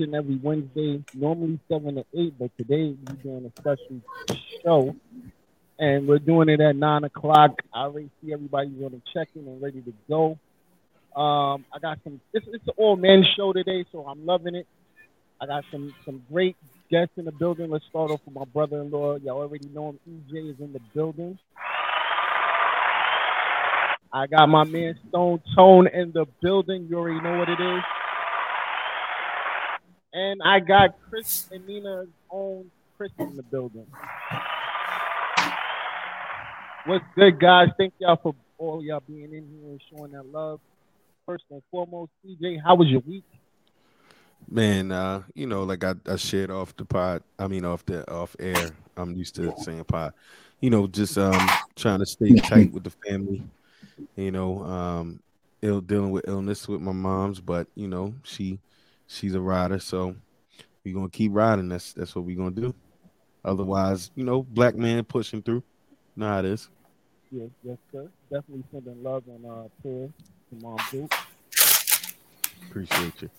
Each and every Wednesday, normally 7 to 8, but today we're doing a special show. And we're doing it at 9 o'clock. I already see everybody on the check-in and ready to go. Um, I got some, it's, it's an all-men show today, so I'm loving it. I got some, some great guests in the building. Let's start off with my brother-in-law. Y'all already know him. EJ is in the building. I got my man Stone Tone in the building. You already know what it is. And I got Chris and Nina's own Chris in the building. What's good, guys? Thank y'all for all y'all being in here and showing that love. First and foremost, EJ, how was your week? Man, uh, you know, like I, I shared off the pod, I mean off the off air. I'm used to saying pod. You know, just um trying to stay tight with the family. You know, um ill dealing with illness with my mom's, but you know, she she's a rider, so we're gonna keep riding. That's that's what we're gonna do. Otherwise, you know, black man pushing through. Know how it is. Yes, yes, sir. Definitely sending love and uh prayer to Mom Duke. Appreciate you.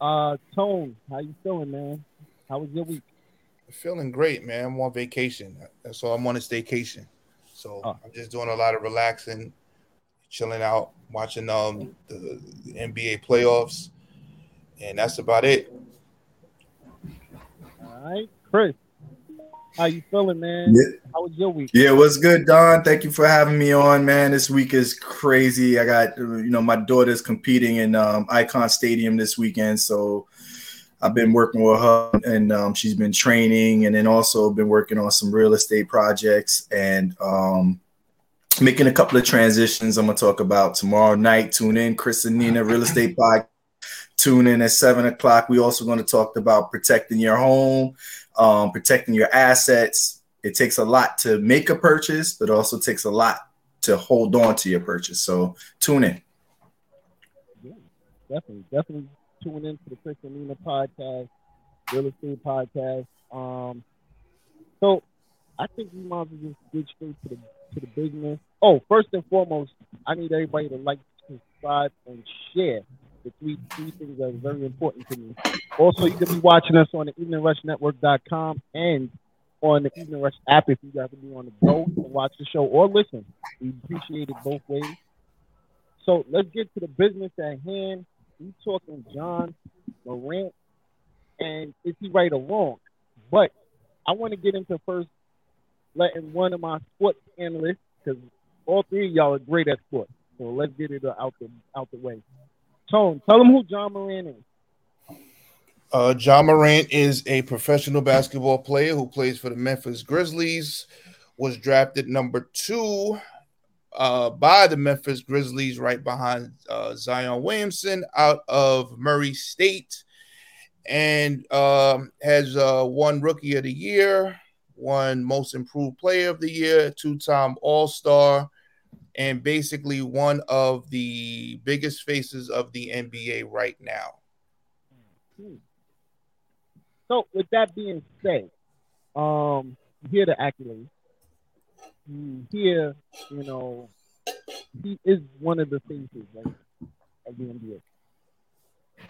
Uh Tone, how you feeling, man? How was your week? Feeling great, man. I'm on vacation. So I'm on a staycation. So oh. I'm just doing a lot of relaxing, chilling out, watching um the, the NBA playoffs and that's about it. All right, Chris. How you feeling, man? Yeah. How was your week? Yeah, what's good, Don? Thank you for having me on, man. This week is crazy. I got you know my daughter's competing in um, Icon Stadium this weekend, so I've been working with her, and um, she's been training, and then also been working on some real estate projects and um, making a couple of transitions. I'm gonna talk about tomorrow night. Tune in, Chris and Nina Real Estate Podcast Tune in at seven o'clock. We also going to talk about protecting your home, um, protecting your assets. It takes a lot to make a purchase, but also takes a lot to hold on to your purchase. So tune in. Definitely, definitely tune in to the Chris and Nina podcast, real estate podcast. Um, so I think we might as well just get straight to the to the business. Oh, first and foremost, I need everybody to like, subscribe, and share the three three things that are very important to me. Also, you can be watching us on the Evening Rush eveningrushnetwork.com and on the Evening Rush app if you have to be on the go and watch the show or listen. We appreciate it both ways. So let's get to the business at hand. We talking Ja Morant, and is he right or wrong? But I want to get into first letting one of my sports analysts, because all three of y'all are great at sports. So let's get it out the out the way. Tone, tell them who Ja Morant is. Uh, Ja Morant is a professional basketball player who plays for the Memphis Grizzlies. Was drafted number two uh, by the Memphis Grizzlies, right behind uh, Zion Williamson out of Murray State, and um, has uh, won Rookie of the Year, won Most Improved Player of the Year, two-time All Star, and basically one of the biggest faces of the NBA right now. So, with that being said, um, hear the accolades. You hear, you know, he is one of the faces right, of the NBA.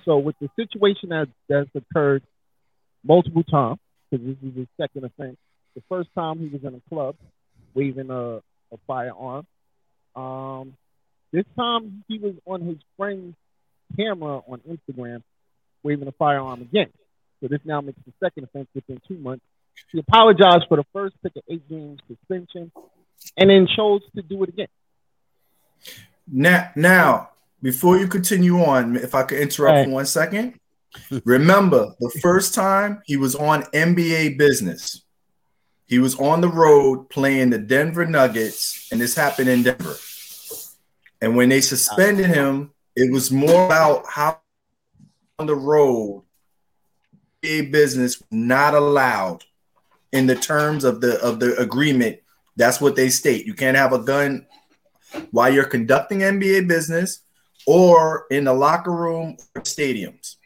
So, with the situation that that's occurred multiple times, because this is his second offense. The first time he was in a club waving a, a firearm um, this time he was on his friend's camera on Instagram waving a firearm again. So this now makes the second offense within two months. He apologized for the first, took an eight game suspension, and then chose to do it again. Now, now, before you continue on, if I could interrupt right. for one second, remember the first time he was on NBA business. He was on the road playing the Denver Nuggets, and this happened in Denver. And when they suspended him, it was more about how on the road a business not allowed in the terms of the of the agreement. That's what they state. You can't have a gun while you're conducting NBA business or in the locker room or stadiums.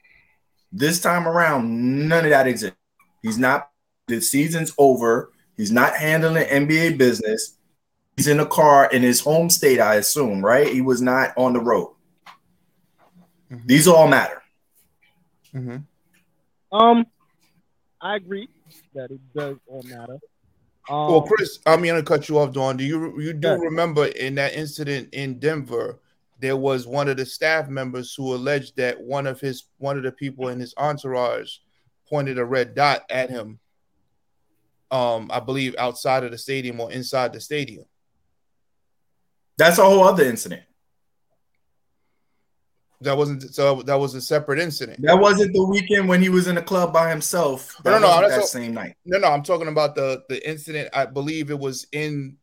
This time around, none of that exists. He's not, the season's over. He's not handling NBA business. He's in a car in his home state, I assume, right? He was not on the road. Mm-hmm. These all matter. Mm-hmm. Um, I agree that it does all matter. Um, well, Chris, I'm gonna cut you off, Don. Do you you do yeah. remember in that incident in Denver there was one of the staff members who alleged that one of his one of the people in his entourage pointed a red dot at him um i believe outside of the stadium or inside the stadium. That's a whole other incident. That wasn't so that was a separate incident. That wasn't the weekend when he was in the club by himself. No no no that same night. no no i'm talking about the the incident. I believe it was in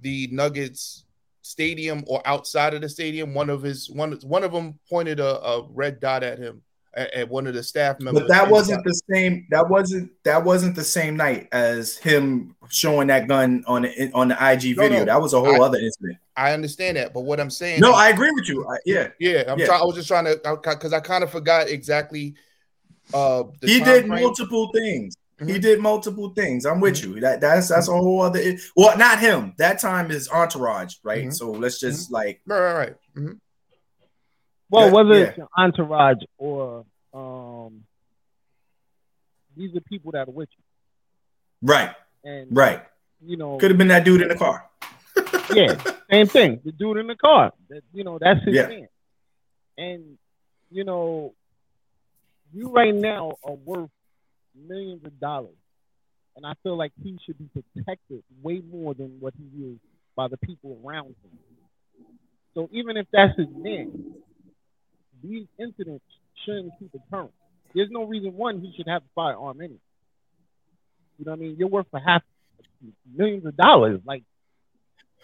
the nuggets stadium or outside of the stadium. One of his one one of them pointed a, a red dot at him at, at, one of the staff members. But that wasn't the same. That wasn't that wasn't the same night as him showing that gun on the on the IG video. No, that was a whole I, other incident. I understand that, but what I'm saying. No, is, I agree with you. I, yeah, yeah. I'm yeah. Try, I was just trying to because I, I kind of forgot exactly. Uh, he did frame. multiple things. Mm-hmm. He did multiple things. I'm with mm-hmm. you. That that's that's a whole other. Well, not him. That time is entourage, right? Mm-hmm. So let's just mm-hmm. like right, right, right. Well, whether yeah. it's entourage or um, these are people that are with you, right? And right, you know, could have been that dude in the car. yeah, same thing. The dude in the car. That, you know, that's his yeah. man. And you know, you right now are worth millions of dollars. And I feel like he should be protected way more than what he is by the people around him. So even if that's his man, these incidents shouldn't keep occurring. There's no reason one he should have a firearm anyway. You know what I mean? You're worth for half millions of dollars. Like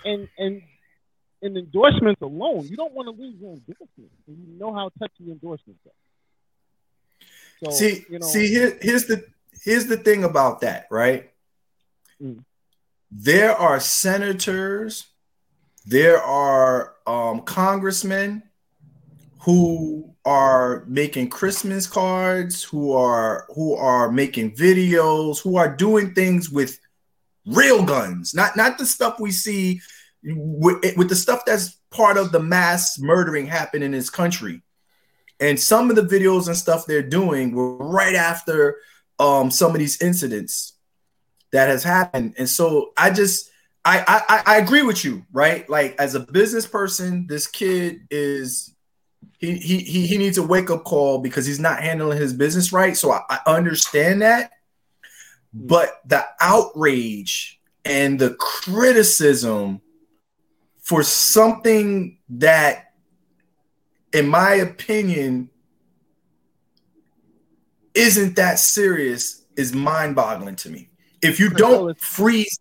and and in endorsements alone, you don't want to lose your endorsements. And you know how touchy endorsements are. So, see, you know, see, here, here's the here's the thing about that, right? Mm. There are senators, there are um, congressmen who are making Christmas cards, who are who are making videos, who are doing things with real guns, not not the stuff we see with, with the stuff that's part of the mass murdering happening in this country. And some of the videos and stuff they're doing were right after um, some of these incidents that has happened. And so I just I, I I agree with you, right? Like as a business person, this kid is he he he, he needs a wake up call because he's not handling his business right. So I, I understand that, hmm. but the outrage and the criticism for something that in my opinion, isn't that serious is mind-boggling to me. If you don't freeze,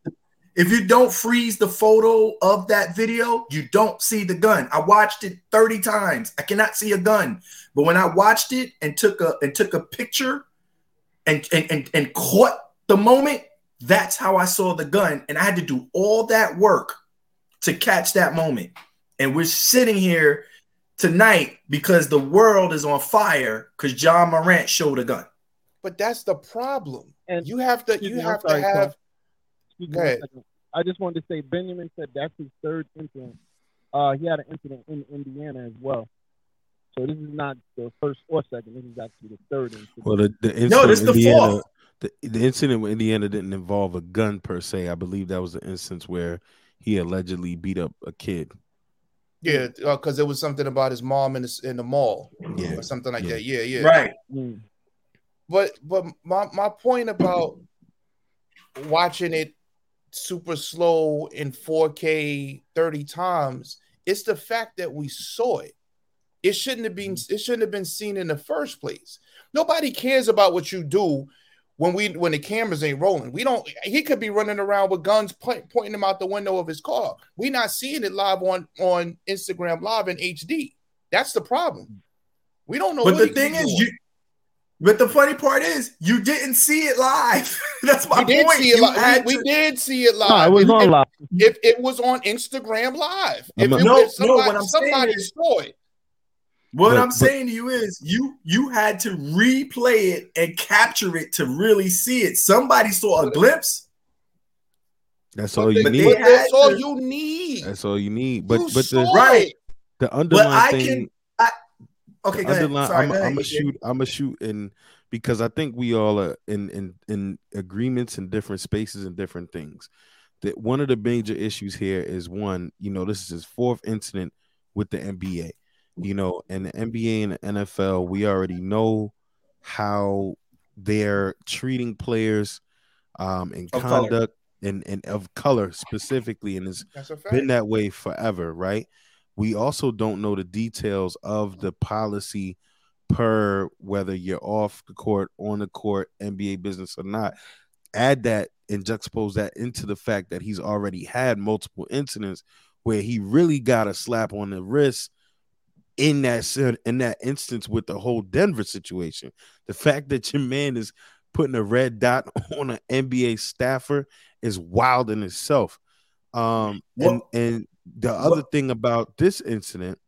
if you don't freeze the photo of that video, you don't see the gun. I watched it 30 times. I cannot see a gun. But when I watched it and took a and took a picture and and and, and caught the moment, that's how I saw the gun. And I had to do all that work to catch that moment. And we're sitting here tonight because the world is on fire because Ja Morant showed a gun. But that's the problem. And you have to you have to have I just wanted to say Benjamin said that's his third incident. Uh, he had an incident in Indiana as well. So this is not the first or second. This is actually the third incident. Well, the, the incident no, this the Indiana, fourth. The, the incident with Indiana didn't involve a gun per se. I believe that was the instance where he allegedly beat up a kid. Yeah, because uh, it was something about his mom in the in the mall, yeah, or something like yeah. that. Yeah, yeah, right. Mm. But but my my point about watching it super slow in 4K 30 times, it's the fact that we saw it. It shouldn't have been mm-hmm. it shouldn't have been seen in the first place. Nobody cares about what you do when we when the cameras ain't rolling. We don't. He could be running around with guns point, pointing them out the window of his car. We not seeing it live on on Instagram live in HD. That's the problem. We don't know. But the thing is, you. But the funny part is, you didn't see it live. That's my we point. Did see it live. We, to... we, did see it live. No, it was on live. If it was on Instagram live, if no, it, no. somebody, What I'm somebody saying is, saw it. What But- I'm but- saying to you is, you you had to replay it and capture it to really see it. Somebody saw a glimpse. That's But all you need. but that's all to- you need. That's all you need. But You but the saw Right. the underlying I thing. can- I, okay, go ahead. Sorry, I'm, go ahead, I'm gonna shoot. I'm gonna shoot in because I think we all are in in in agreements in different spaces and different things. That one of the major issues here is one. You know, this is his fourth incident with the NBA. You know, and the NBA and the NFL, we already know how they're treating players um in Of color. conduct and and of color specifically, and it's been that way forever, right? We also don't know the details of the policy per whether you're off the court, on the court, NBA business or not. Add that and juxtapose that into the fact that he's already had multiple incidents where he really got a slap on the wrist in that in that instance with the whole Denver situation. The fact that your man is putting a red dot on an NBA staffer is wild in itself. Um, and and the other what- thing about this incident,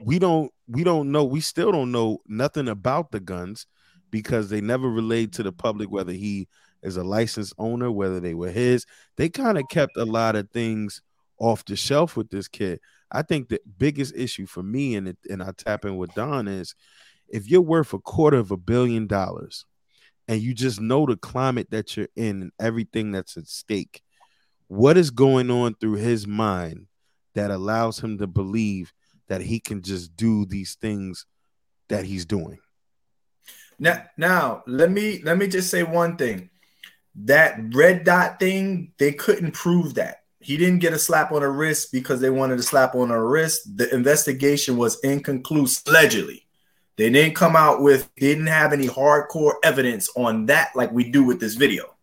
we don't we don't know. We still don't know nothing about the guns because they never relayed to the public whether he is a licensed owner, whether they were his. They kind of kept a lot of things off the shelf with this kid. I think the biggest issue for me, and it, and I tap in with Don is if you're worth a quarter of a billion dollars and you just know the climate that you're in and everything that's at stake, what is going on through his mind that allows him to believe that he can just do these things that he's doing? Now, now let me let me just say one thing. That red dot thing, they couldn't prove that. He didn't get a slap on the wrist because they wanted a slap on the wrist. The investigation was inconclusive, allegedly. They didn't come out with, didn't have any hardcore evidence on that like we do with this video.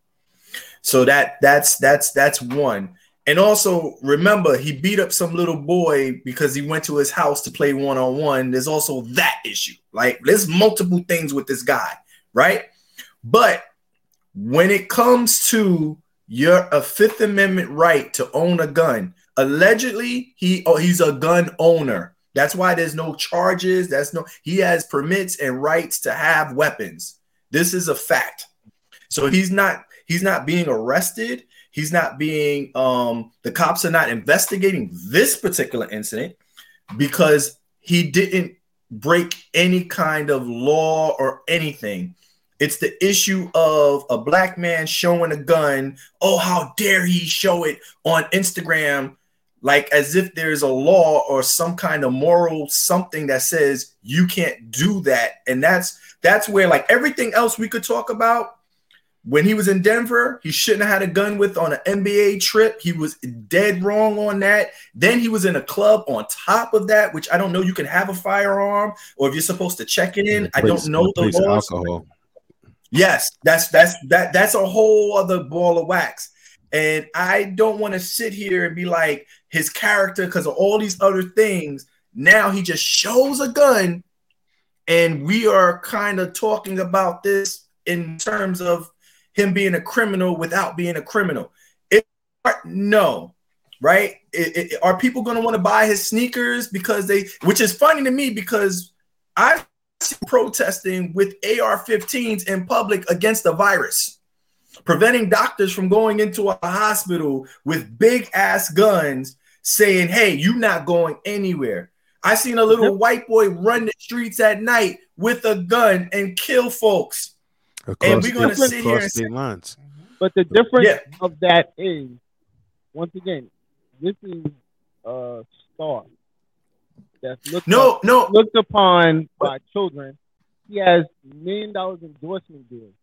So that that's that's that's one. And also remember, he beat up some little boy because he went to his house to play one on one. There's also that issue. Like, there's multiple things with this guy, right? But when it comes to your a Fifth Amendment right to own a gun, allegedly he oh, he's a gun owner. That's why there's no charges. That's no he has permits and rights to have weapons. This is a fact. So he's not he's not being arrested. He's not being um the cops are not investigating this particular incident because he didn't break any kind of law or anything. It's the issue of a black man showing a gun. Oh, how dare he show it on Instagram like as if there's a law or some kind of moral something that says you can't do that. And that's that's where like everything else we could talk about when he was in Denver, he shouldn't have had a gun with on an NBA trip. He was dead wrong on that. Then he was in a club on top of that, which I don't know. You can have a firearm, or if you're supposed to check it in. I don't know the laws. alcohol. Yes, that's that's that that's a whole other ball of wax. And I don't want to sit here and be like his character because of all these other things. Now he just shows a gun, and we are kind of talking about this in terms of him being a criminal without being a criminal. It, no, right? It, it- are people going to want to buy his sneakers because they? Which is funny to me because I protesting with AR-15s in public against the virus, preventing doctors from going into a hospital with big ass guns, saying, "Hey, you're not going anywhere." I seen a little white boy run the streets at night with a gun and kill folks. Across, we're gonna state- sit here and say- lines. Mm-hmm. But the difference Yeah. of that is, once again, this is a star that's looked No, up- no, looked upon by children. He has million dollars endorsement deals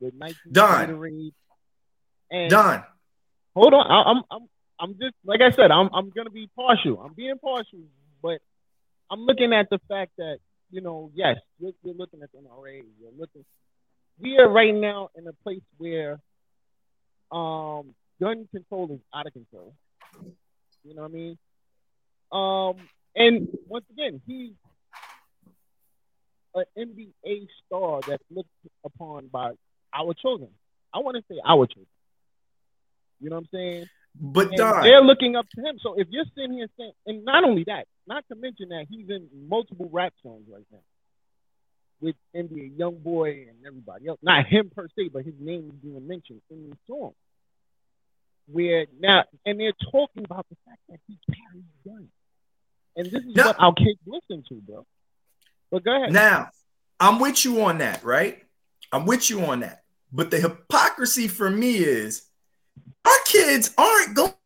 with Nike, Don. Gatorade, and Don. hold on, I, I'm I'm I'm just like I said, I'm I'm gonna be partial. I'm being partial, but I'm looking at the fact that you know, yes, you're, you're looking at the NRA, you're looking, we are right now in a place where um gun control is out of control. You know what I mean? Um, and once again, he's an NBA star that's looked upon by our children. I want to say our children. You know what I'm saying? But they're looking up to him. So if you're sitting here saying, and not only that, not to mention that he's in multiple rap songs right now with NBA Young Boy and everybody else. Not him per se, but his name is being mentioned in the song. Where now, and they're talking about the fact that he carries guns, and this is No. what our kids listen to, bro. But go ahead. Now, I'm with you on that, right? I'm with you on that. But the hypocrisy for me is our kids aren't going to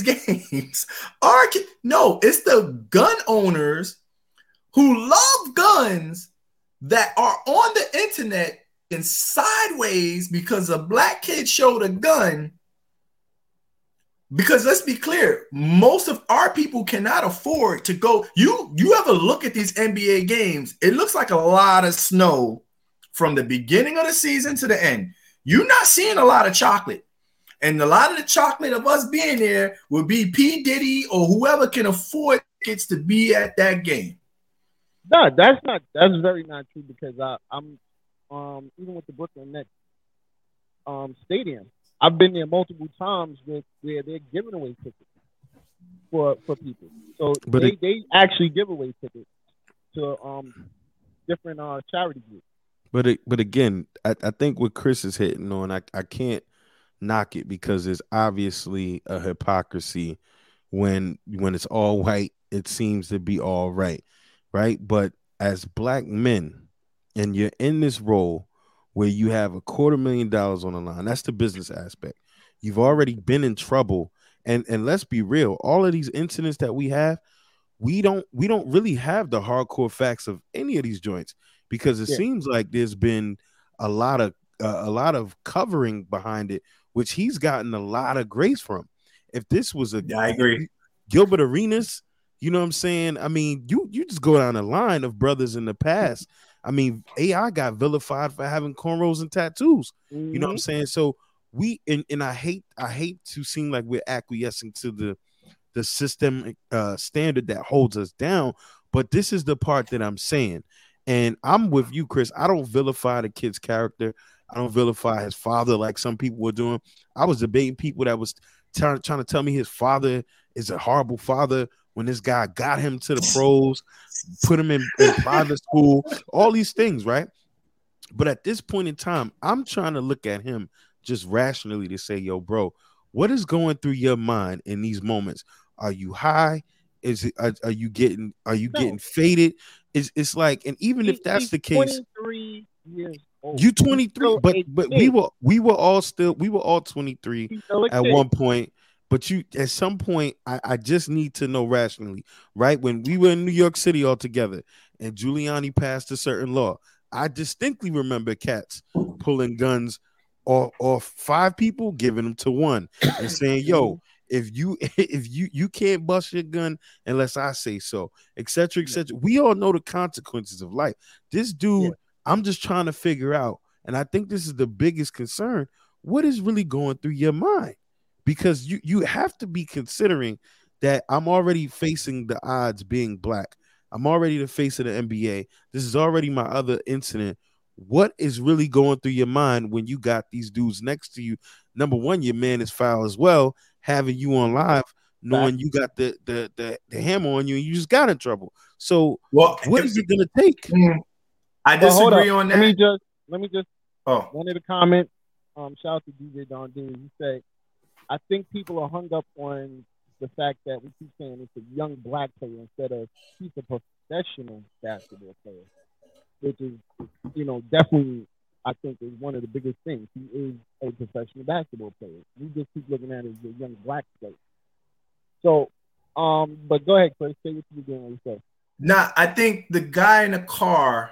these games. Our ki- no, it's the gun owners who love guns that are on the internet and sideways because a black kid showed a gun. Because let's be clear, most of our people cannot afford to go. You you ever look at these NBA games? It looks like a lot of snow from the beginning of the season to the end. You're not seeing a lot of chocolate. And a lot of the chocolate of us being there will be P. Diddy or whoever can afford tickets to be at that game. No, that's not. That's very not true because I, I'm, um, even with the Brooklyn Nets, um, stadium, I've been there multiple times with where they're giving away tickets for for people. So But they, it- they actually give away tickets to um different uh charity groups. But it, but again, I, I think what Chris is hitting on, I, I can't knock it because there's obviously a hypocrisy when when it's all white, it seems to be all right, right? But as black men, and you're in this role where you have a quarter million dollars on the line, that's the business aspect. You've already been in trouble, and and let's be real, all of these incidents that we have, we don't we don't really have the hardcore facts of any of these joints because it Yeah. seems like there's been a lot of uh, a lot of covering behind it, which he's gotten a lot of grace from. If this was a Yeah, I agree. Gilbert Arenas, you know what I'm saying? I mean, you you just go down the line of brothers in the past. I mean, AI got vilified for having cornrows and tattoos. You know what I'm Mhm. saying? So we and, and I hate I hate to seem like we're acquiescing to the the system uh standard that holds us down, but this is the part that I'm saying. And I'm with you, Chris. I don't vilify the kid's character. I don't vilify his father like some people were doing. I was debating people that was trying, trying to tell me his father is a horrible father when this guy got him to the pros, put him in, in private school, all these things, right? But at this point in time, I'm trying to look at him just rationally to say, yo, bro, what is going through your mind in these moments? Are you high? Is it are, are you getting are you No. getting faded? It's it's like, and even He- if that's the case, 23 years old. you He's 23, but but we were we were all still we were all 23 He's still a at one point. But you at some point, I, I just need to know rationally, right? When we were in New York City all together and Giuliani passed a certain law, I distinctly remember cats pulling guns off, off five people, giving them to one, and saying, "Yo, if you if you you can't bust your gun unless I say so, etc. etc." We all know the consequences of life. This dude, Yeah. I'm just trying to figure out, and I think this is the biggest concern. What is really going through your mind? Because you you have to be considering that I'm already facing the odds being black. I'm already the face of the NBA. This is already my other incident. What is really going through your mind when you got these dudes next to you? Number one, your man is foul as well, having you on live, knowing you got the the the, the hammer on you, and you just got in trouble. So, Well, what is it gonna take? Mm, I But hold disagree up. on Let me just let me just Oh, one of the comments. Um, shout out to DJ Don Dean. He said, "I think people are hung up on the fact that we keep saying it's a young black player instead of he's a professional basketball player, which is, you know, definitely I think is one of the biggest things. He is a professional basketball player. We just keep looking at it as a young black player. So, um, but go ahead, Chris. Say what you were going to say. Nah, I think the guy in the car,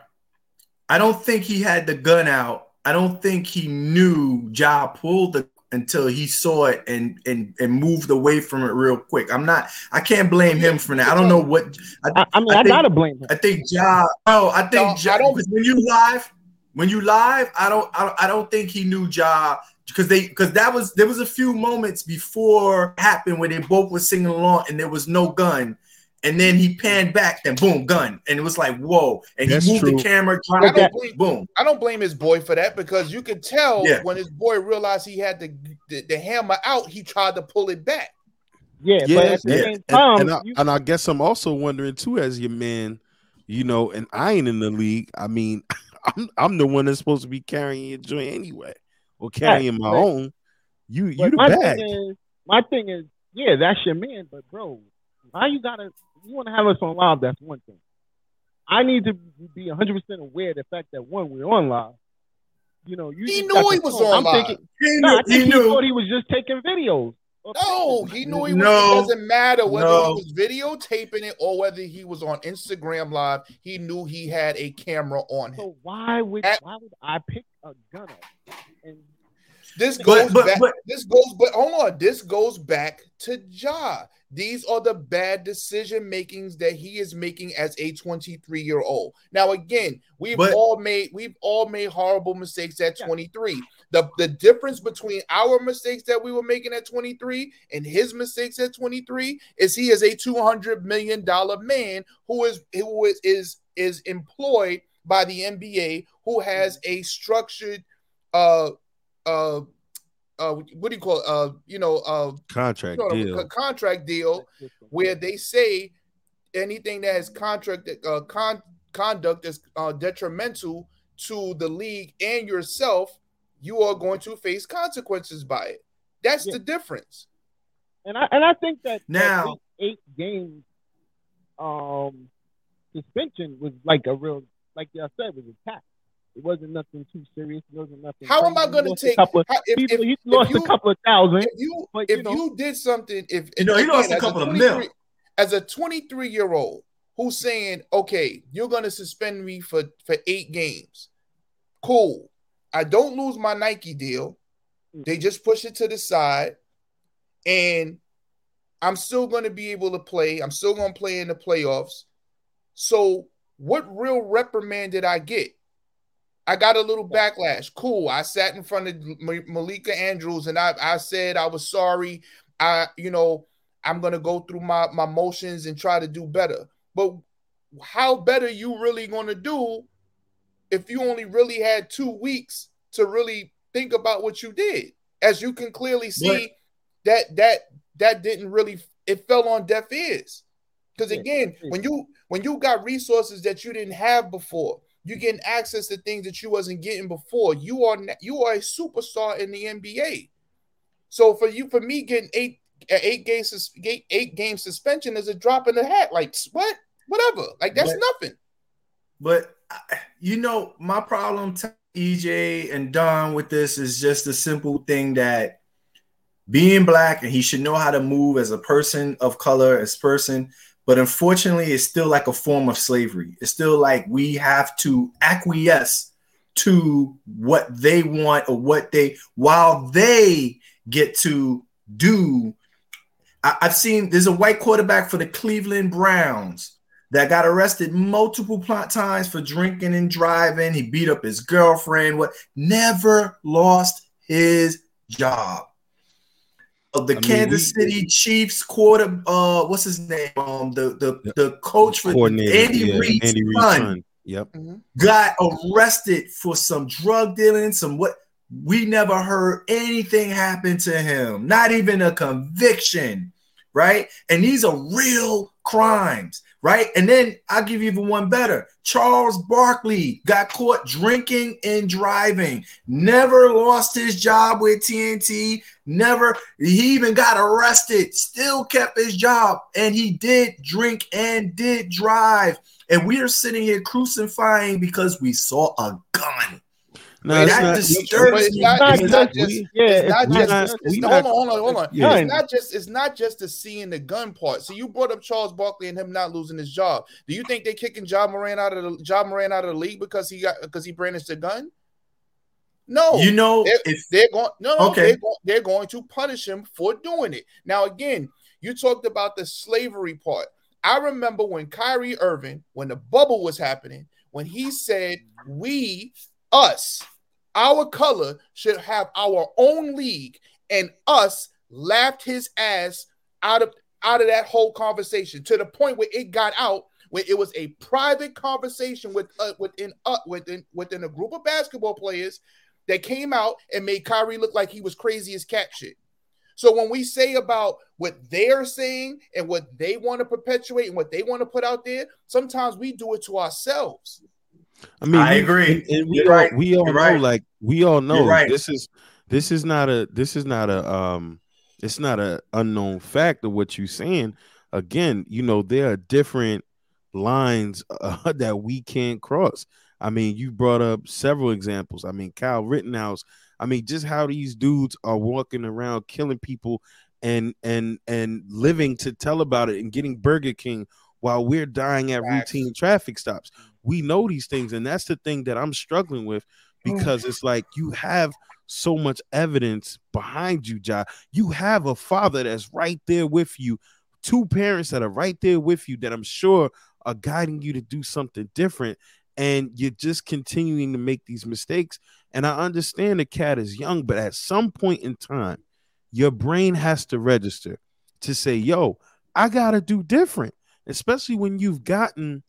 I don't think he had the gun out. I don't think he knew Ja pulled the until he saw it and and and moved away from it real quick. I'm not I can't blame him for that. I don't know what I, I mean, I I, think- gotta blame him. I think Ja oh I think No, Ja I don't- when you live when you live, I don't, I don't, I don't think he knew Ja because they because that was there was a few moments before it happened where they both were singing along and there was no gun. And then he panned back, then boom, gun, and it was like whoa. And That's he moved true. the camera, I dropped don't that, blame- boom. I don't blame his boy for that because you could tell Yeah. when his boy realized he had the, the the hammer out, he tried to pull it back. Yeah, but Yeah, at the yeah. same and, time, and I, you- and I guess I'm also wondering too, as your man, you know, and I ain't in the league. I mean, I'm I'm the one that's supposed to be carrying your joint anyway, or carrying my but- own. You you the my bag. thing is, my thing is, yeah, that's your man. But bro, why you gotta? You want to have us on live? That's one thing. I need to be 100 percent aware of the fact that one, we're on live. You know, you He knew he was phone. on I'm live. thinking, He no, knew, I think he he, knew. thought he was just taking videos. or No, he knew he was. No. it doesn't matter whether No. he was videotaping it or whether he was on Instagram Live. He knew he had a camera on him. So why would At- why would I pick a gun up and This goes but- back. but- this goes, but hold on. This goes back to Ja. These are the bad decision makings that he is making as a 23 year old. Now, again, we've But- all made we've all made horrible mistakes at Yeah. 23. The the difference between our mistakes that we were making at 23 and his mistakes at 23 is he is a 200 million dollar man who is who is is is employed by the NBA who has a structured uh uh uh what do you call it? uh you know uh Contract you know, deal. a contract deal where they say anything that has contract uh, con- conduct is uh, detrimental to the league and yourself, you are going to face consequences by it. That's Yeah. the difference. And I and I think that that Now- eight, eight games um suspension was like a real like I said was a tax. It wasn't nothing too serious. It wasn't nothing. How am I going to take? of how- if, people? if, he lost you- a couple of thousand. if you but, if know- you did something, if You know, he lost a as couple of mil. as a 23 year old who's saying, okay, you're going to suspend me for for eight games. Cool. I don't lose my Nike deal. They mm-hmm. just push it to the side, and I'm still going to be able to play. I'm still going to play in the playoffs. So, what real reprimand did I get? I got a little backlash. Cool. I sat in front of Malika Andrews and I, I said I was sorry. I, you know, I'm gonna go through my my motions and try to do better. But how better you really gonna do if you only really had two weeks to really think about what you did? As you can clearly see, that that that didn't really it fell on deaf ears. Because again, when you when you got resources that you didn't have before, you're getting access to things that you wasn't getting before. You are you are a superstar in the NBA. So for you, for me, getting eight eight game eight, eight game suspension is a drop in the hat. Like what? Whatever. Like that's But- nothing. But you know, my problem, to EJ and Don, with this is just a simple thing that being black and he should know how to move as a person of color, as person. But unfortunately, it's still like a form of slavery. It's still like we have to acquiesce to what they want or what they while they get to do. I, I've seen there's a white quarterback for the Cleveland Browns that got arrested multiple pl- times for drinking and driving. He beat up his girlfriend. What never lost his job. Uh, The I mean, Kansas we- City Chiefs quarter, uh, what's his name? Um, the the the coach for Andy yeah, Reid's Andy Reid's son son. Yep. got arrested for some drug dealing, some what we never heard anything happen to him, not even a conviction, right? And these are real crimes, right? And then I'll give you even one better. Charles Barkley got caught drinking and driving, never lost his job with TNT, never, he even got arrested, still kept his job, and he did drink and did drive and we are sitting here crucifying because we saw a gun. No, it's that not- disturbs But me. not, It's it's not not just we- yeah, it's not we just not- it's not- not- hold on, hold on, hold on. Yeah. It's not just it's not just the seeing the gun part. So you brought up Charles Barkley and him not losing his job. Do you think they're kicking Ja Morant out of the Ja Morant out of the league because he got because he brandished a gun? No, You know, they're, if they're going no, no Okay. they're, go, they're going to punish him for doing it. Now, again, you talked about the slavery part. I remember when Kyrie Irving, when the bubble was happening, when he said we us, our color should have our own league, and us laughed his ass out of out of that whole conversation to the point where it got out where it was a private conversation with uh, within uh, within within a group of basketball players that came out and made Kyrie look like he was crazy as cat shit. So when we say about what they're saying and what they want to perpetuate and what they want to put out there, sometimes we do it to ourselves. I mean, I we- agree. and, and we You're all right. we all You're know, right. like we all know, right. this is this is not a this is not a um, it's not a unknown fact of what you're saying. Again, you know there are different lines uh, that we can't cross. I mean, you brought up several examples. I mean, Kyle Rittenhouse. I mean, just how these dudes are walking around killing people and and and living to tell about it and getting Burger King while we're dying at Facts. routine traffic stops. We know these things, and that's the thing that I'm struggling with oh. because it's like you have so much evidence behind you, Ja. You have a father that's right there with you, two parents that are right there with you that I'm sure are guiding you to do something different, and you're just continuing to make these mistakes. And I understand the cat is young, but at some point in time, your brain has to register to say, yo, I gotta do different, especially when you've gotten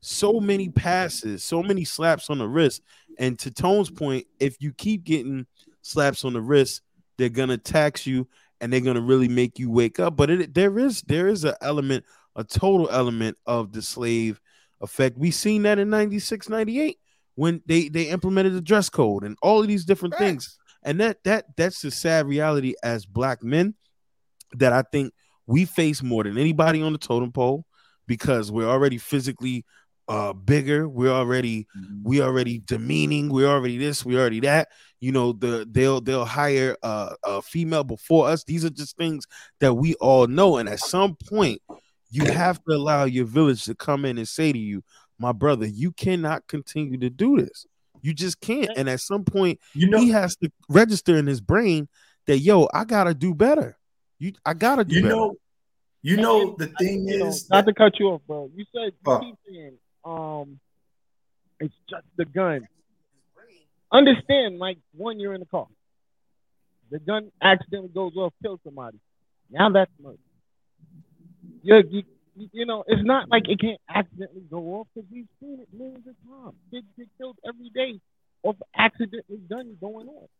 so many passes, so many slaps on the wrist. And to Tone's point, if you keep getting slaps on the wrist, they're gonna tax you and they're gonna really make you wake up. But it, there is there is an element, a total element of the slave effect. We seen that in 96, 98 when they they implemented the dress code and all of these different things and that that that's the sad reality as black men that I think we face more than anybody on the totem pole because we're already physically uh bigger we're already we already demeaning we're already this we already that you know the they'll they'll hire uh, a female before us these are just things that we all know and at some point you have to allow your village to come in and say to you my brother you cannot continue to do this you just can't and at some point You know, he has to register in his brain that yo, I gotta do better. You, I gotta do you better. know, you know. The thing You know, is, not that- to cut you off, bro. You said you Oh. keep saying, um, it's just the gun. Understand, like one, you're in the car. The gun accidentally goes off, kills somebody. Now that's murder. You, you, you know, it's not like it can't accidentally go off because we've seen it millions of times. Kids get killed every day off accidentally gun going off.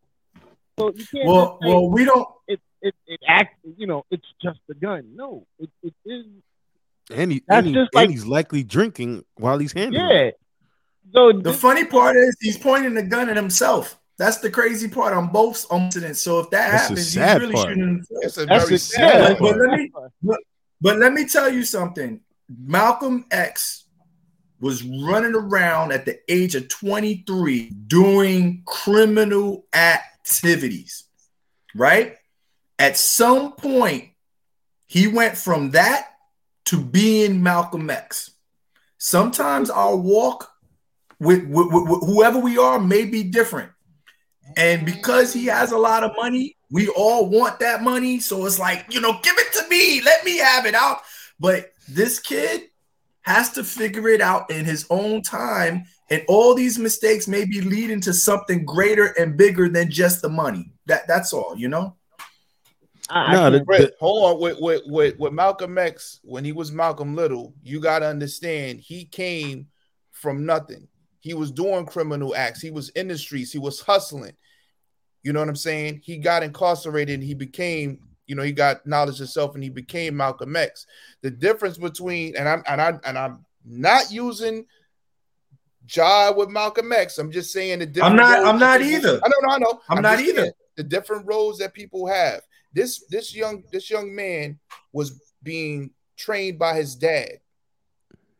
So you can't well, say well, we don't. it, it, it acts, you know, it's just the gun. No, it, it is and, he, and, he- just and he's likely drinking while he's handling. Yeah. So The this, funny part is he's pointing the gun at himself. That's the crazy part on both incidents. So if that That's happens, he's really part. shooting himself. It's a That's very the- sad yeah, But, part. let me, but, but let me tell you something. Malcolm X was running around at the age of 23 doing criminal activities, right? At some point, he went from that to being Malcolm X. Sometimes our walk with, with, with- whoever we are may be different. And because he has a lot of money, we all want that money. So it's like, you know, give it to me. Let me have it out. But this kid has to figure it out in his own time. And all these mistakes may be leading to something greater and bigger than just the money. That that's all, you know? I, No, I the- can't- hold on. With, with, with, with Malcolm X, when he was Malcolm Little, you got to understand he came from nothing. He was doing criminal acts. He was in the streets. He was hustling. You know what I'm saying? He got incarcerated and he became, you know, he got knowledge of self and he became Malcolm X. The difference between and I'm and I and I'm not using Ja with Malcolm X. I'm just saying the different. I'm not- I'm not people- either. I know, I know. I'm not either. saying The different roles that people have. This this young this young man was being trained by his dad.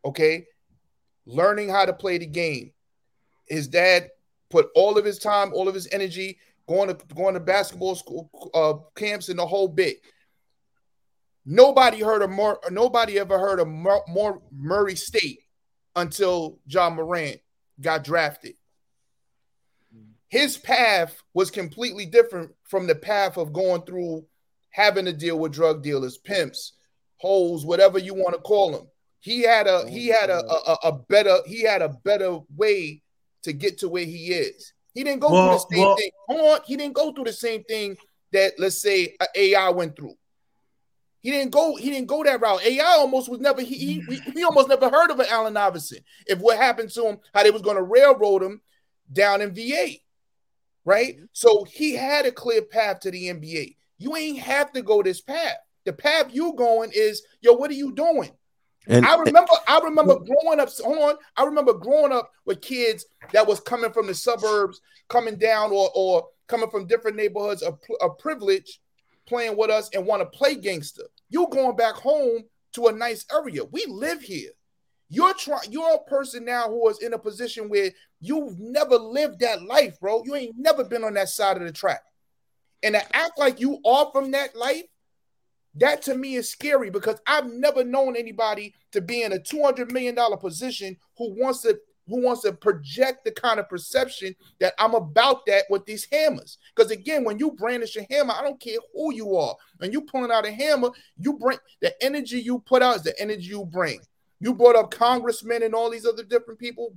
Okay, learning how to play the game. His dad put all of his time, all of his energy going to going to basketball school uh, camps and the whole bit. Nobody heard of more. Nobody ever heard of more, more Murray State until Ja Morant got drafted. His path was completely different from the path of going through having to deal with drug dealers, pimps, hoes, whatever you want to call them. He had a he oh, had a, a, a better he had a better way to get to where he is. He didn't go Well, through the same well- thing. Hold on, he didn't go through the same thing that let's say AI went through. He didn't go. He didn't go that route. AI almost was never. He he, he- he almost never heard of an Allen Iverson. If what happened to him, how they was going to railroad him down in VA, right? Mm-hmm. So he had a clear path to the NBA. You ain't have to go this path. The path you going is, yo, what are you doing? And I remember, I remember growing up. Hold on, I remember growing up with kids that was coming from the suburbs, coming down, or or coming from different neighborhoods of, of privilege, playing with us and want to play gangster. You going back home to a nice area. We live here. You're trying. You're a person now who is in a position where you've never lived that life, bro. You ain't never been on that side of the track, and to act like you are from that life that to me is scary because I've never known anybody to be in a two hundred million dollar position who wants to who wants to project the kind of perception that I'm about that with these hammers. Because again, when you brandish a hammer, I don't care who you are. When you pulling out a hammer, you bring the energy you put out is the energy you bring. You brought up congressmen and all these other different people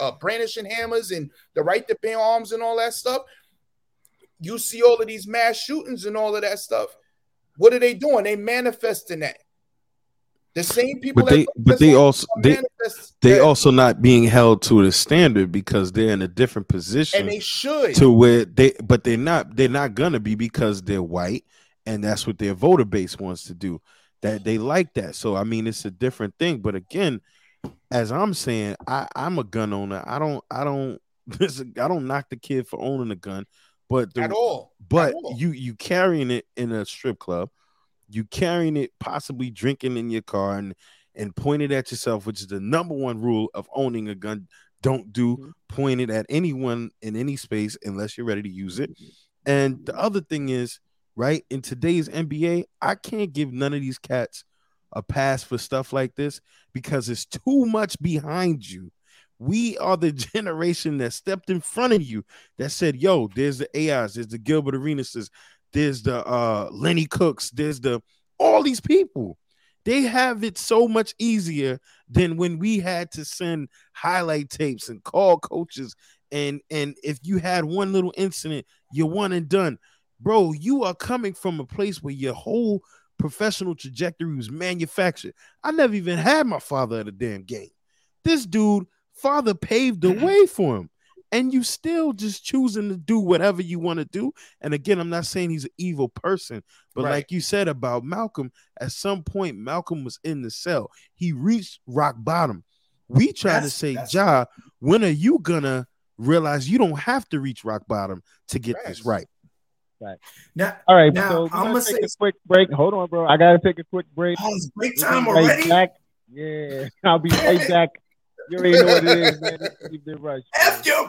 uh, brandishing hammers and the right to bear arms and all that stuff. You see all of these mass shootings and all of that stuff. What are they doing? They manifesting that. The same people but they but they also they they also not being held to the standard because they're in a different position and they should. to where they but they're not they're not gonna be because they're white and that's what their voter base wants to do that they like that so i mean it's a different thing but again as i'm saying i i'm a gun owner i don't i don't i don't knock the kid for owning a gun but the, at all. but all. you you carrying it in a strip club you carrying it possibly drinking in your car and and point it at yourself which is the number one rule of owning a gun don't do Mhm. point it at anyone in any space unless you're ready to use it and the other thing is right in today's nba i can't give none of these cats a pass for stuff like this because it's too much behind you we are the generation that stepped in front of you that said, yo, there's the AIs, there's the Gilbert Arenas, there's the uh Lenny Cookes, there's the all these people. They have it so much easier than when we had to send highlight tapes and call coaches. And and if you had one little incident, you're one and done. Bro, you are coming from a place where your whole professional trajectory was manufactured. I never even had my father at a damn game. This dude, father paved the mm-hmm. way for him and you still just choosing to do whatever you want to do. And again, I'm not saying he's an evil person, but Right. like you said about Malcolm, at some point Malcolm was in the cell. He reached rock bottom. We try to say, that's- Ja, when are you gonna realize you don't have to reach rock bottom to get this Facts. Right? Now, All right, Now, so I'ma gonna say take a quick break. Hold on, bro. I gotta take a quick break. oh, it's break time right already. back. Yeah, I'll be right back. You already know what it is, man. It's Evening Rush. F your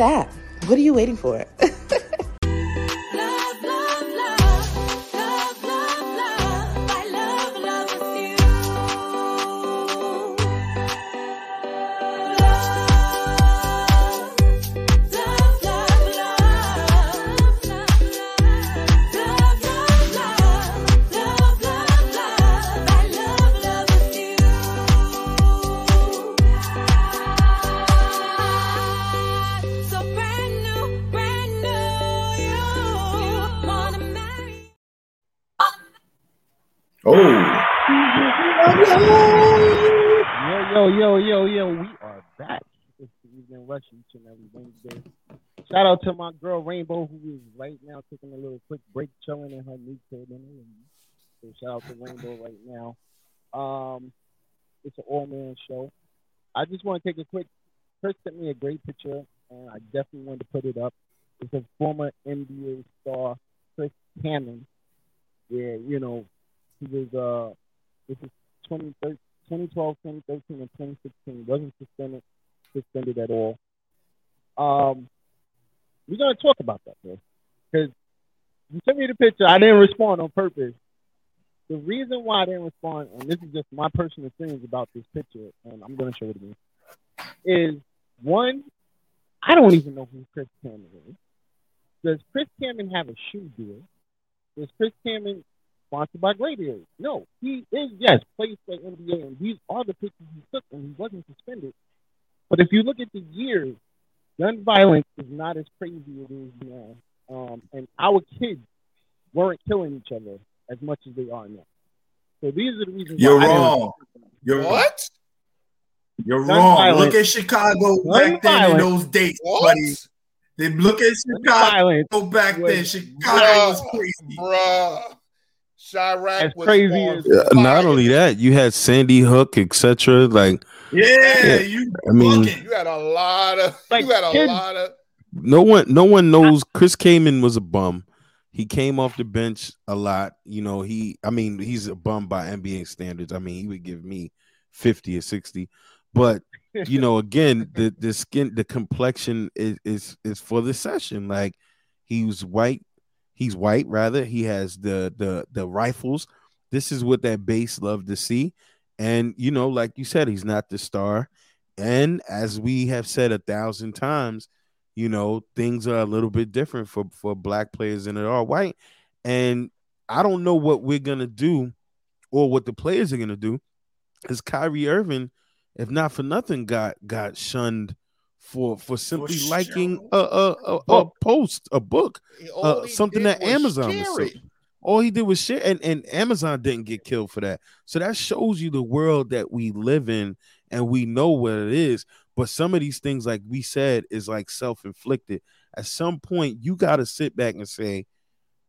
app. What are you waiting for? Oh, Yo, yo, yo, yo, yo, we are back. It's the Evening Rush each and every Wednesday. Shout out to my girl Rainbow, who is right now taking a little quick break, chilling in her new crib. So shout out to Rainbow right now. Um, it's an all man show. I just want to take a quick. Chris sent me a great picture, and I definitely wanted to put it up. It's a former NBA star, Chris Kaman. Yeah, you know, he was uh, this is 2013 2012, 2013, and 2016 wasn't suspended suspended at all. Um, we're gonna talk about that, bro. Because you sent me the picture. I didn't respond on purpose. The reason why I didn't respond, and this is just my personal feelings about this picture, and I'm gonna show it again, is one, I don't even know who Chris Cameron is. Does Chris Cameron have a shoe deal? Does Chris Cameron sponsored by Gladiators? No, he is yes plays for NBA, and these are the pictures he took, and he wasn't suspended. But if you look at the years, gun violence is not as crazy as it is now, um, and our kids weren't killing each other as much as they are now. So these are the reasons. You're why I didn't- wrong. You're What? You're Gun wrong. violence. Look at Chicago Gun back then in those days, What? buddy. They look at Chicago violence back then. was- Chicago was crazy. Bruh. Chiraq As was crazy Yeah, not only that, you had Sandy Hook, etc. Like, Yeah, Yeah. you. I mean, bugging. You had a lot of. Like, you had a kids- lot of. no one, no one knows. Chris Kaman was a bum. He came off the bench a lot. You know, he. I mean, he's a bum by NBA standards. I mean, he would give me fifty or sixty, but you know, again, the the skin, the complexion is is is for the session. Like, he was white. He's white, rather. He has the the the rifles. This is what that base loved to see. And you know, like you said, he's not the star. And as we have said a thousand times, you know, things are a little bit different for for black players than it are white. And I don't know what we're gonna do or what the players are gonna do. Because Kyrie Irving, if not for nothing, got got shunned for for simply liking sure. a a, a, a post, a book uh, something that Amazon was it. All he did was share, and, and Amazon didn't get killed for that. So that shows you the world that we live in, and we know what it is. But some of these things, like we said, is like self-inflicted. At some point, you got to sit back and say,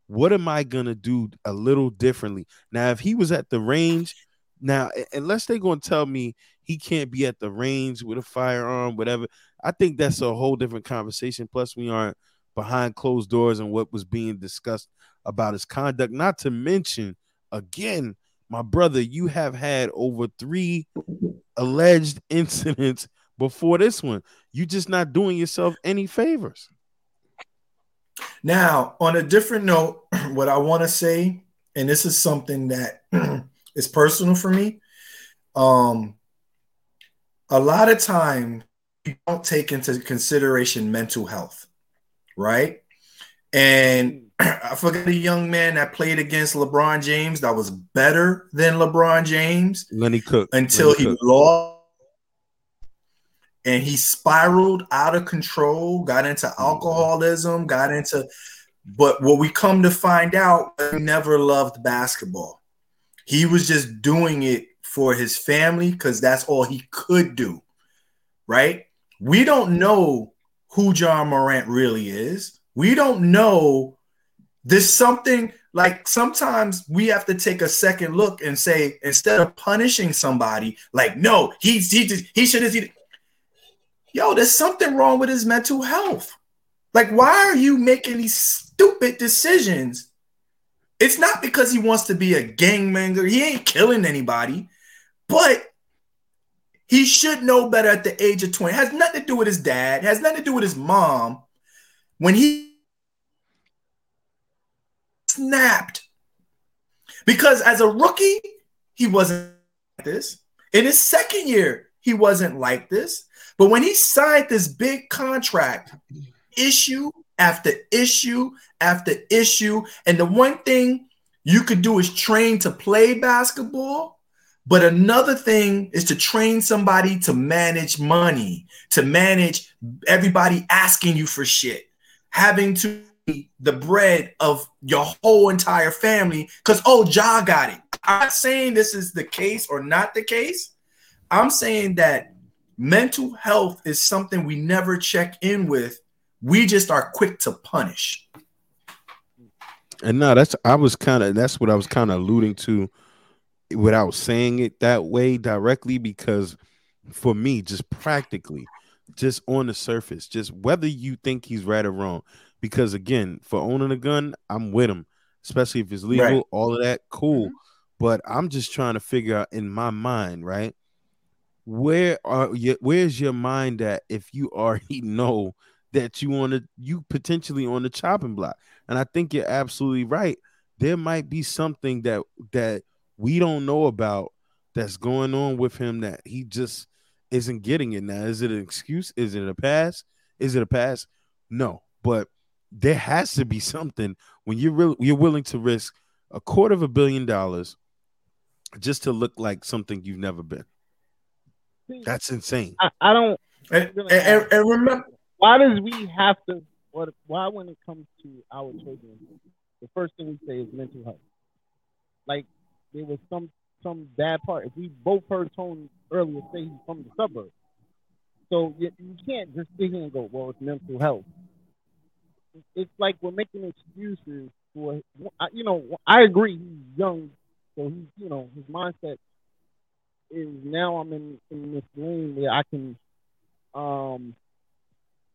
"What am I gonna do a little differently?" Now, if he was at the range, now unless they're gonna tell me he can't be at the range with a firearm, whatever, I think that's a whole different conversation. Plus, we aren't behind closed doors and what was being discussed about his conduct. Not to mention, again, my brother, you have had over three alleged incidents before this one. You're just not doing yourself any favors. Now, on a different note, what I want to say, and this is something that is personal for me. Um, a lot of time you don't take into consideration mental health, right? And I forgot a young man that played against LeBron James that was better than LeBron James Lenny Cooke until Lenny he Cooke. lost and he spiraled out of control, got into mm-hmm. alcoholism, got into but what we come to find out, he never loved basketball. He was just doing it for his family because that's all he could do. Right? We don't know who Ja Morant really is. We don't know there's something like sometimes we have to take a second look and say instead of punishing somebody like no he's he he should have yo there's something wrong with his mental health. Like why are you making these stupid decisions? It's not because he wants to be a gang gangbanger. He ain't killing anybody but he should know better at the age of 20 has nothing to do with his dad. Has nothing to do with his mom. When he snapped. Because as a rookie he wasn't like this. In his second year he wasn't like this. But when he signed this big contract issue after issue after issue and the one thing you could do is train to play basketball but another thing is to train somebody to manage money to manage everybody asking you for shit having to be the bread of your whole entire family because oh Ja got it. I'm not saying this is the case or not the case. I'm saying that mental health is something we never check in with. We just are quick to punish. And no, that's I was kind of that's what I was kind of alluding to without saying it that way directly because for me, just practically, just on the surface, just whether you think he's right or wrong, because again, for owning a gun, I'm with him, especially if it's legal, Right. all of that, cool. Mm-hmm. But I'm just trying to figure out in my mind, right? Where are you, where's your mind at if you already know that you on the you potentially on the chopping block. And I think you're absolutely right. There might be something that that we don't know about that's going on with him that he just isn't getting it now. Is it an excuse? Is it a pass? Is it a pass? No, but there has to be something when you're real you're willing to risk a quarter of a billion dollars just to look like something you've never been. That's insane. I, I don't. And, and, and- and remember, Why does we have to? What? Why when it comes to our children, the first thing we say is mental health. Like there was some some bad part. If we both heard Tone earlier say he's from the suburbs, so you, you can't just sit here and go, well, it's mental health. It's like we're making excuses for, you know, I agree he's young, so he's, you know, his mindset is now I'm in, in this lane where I can, um,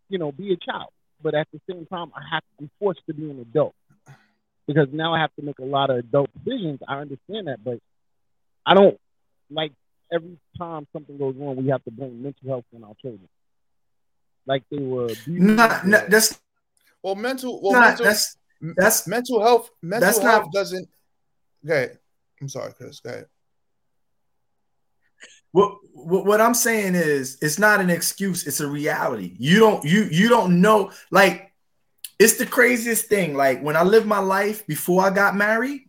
you know, be a child, but at the same time, I have I'm forced to be an adult because now I have to make a lot of adult decisions. I understand that, but I don't like every time something goes wrong, we have to blame mental health on our children. Like they were not, not, that's Well, mental. Well, not mental, that's that's mental health. Mental that's health not- doesn't. Go ahead. I'm sorry, Chris. Go ahead. what, what what I'm saying is it's not an excuse, it's a reality. You don't you you don't know like it's the craziest thing. Like when I lived my life before I got married,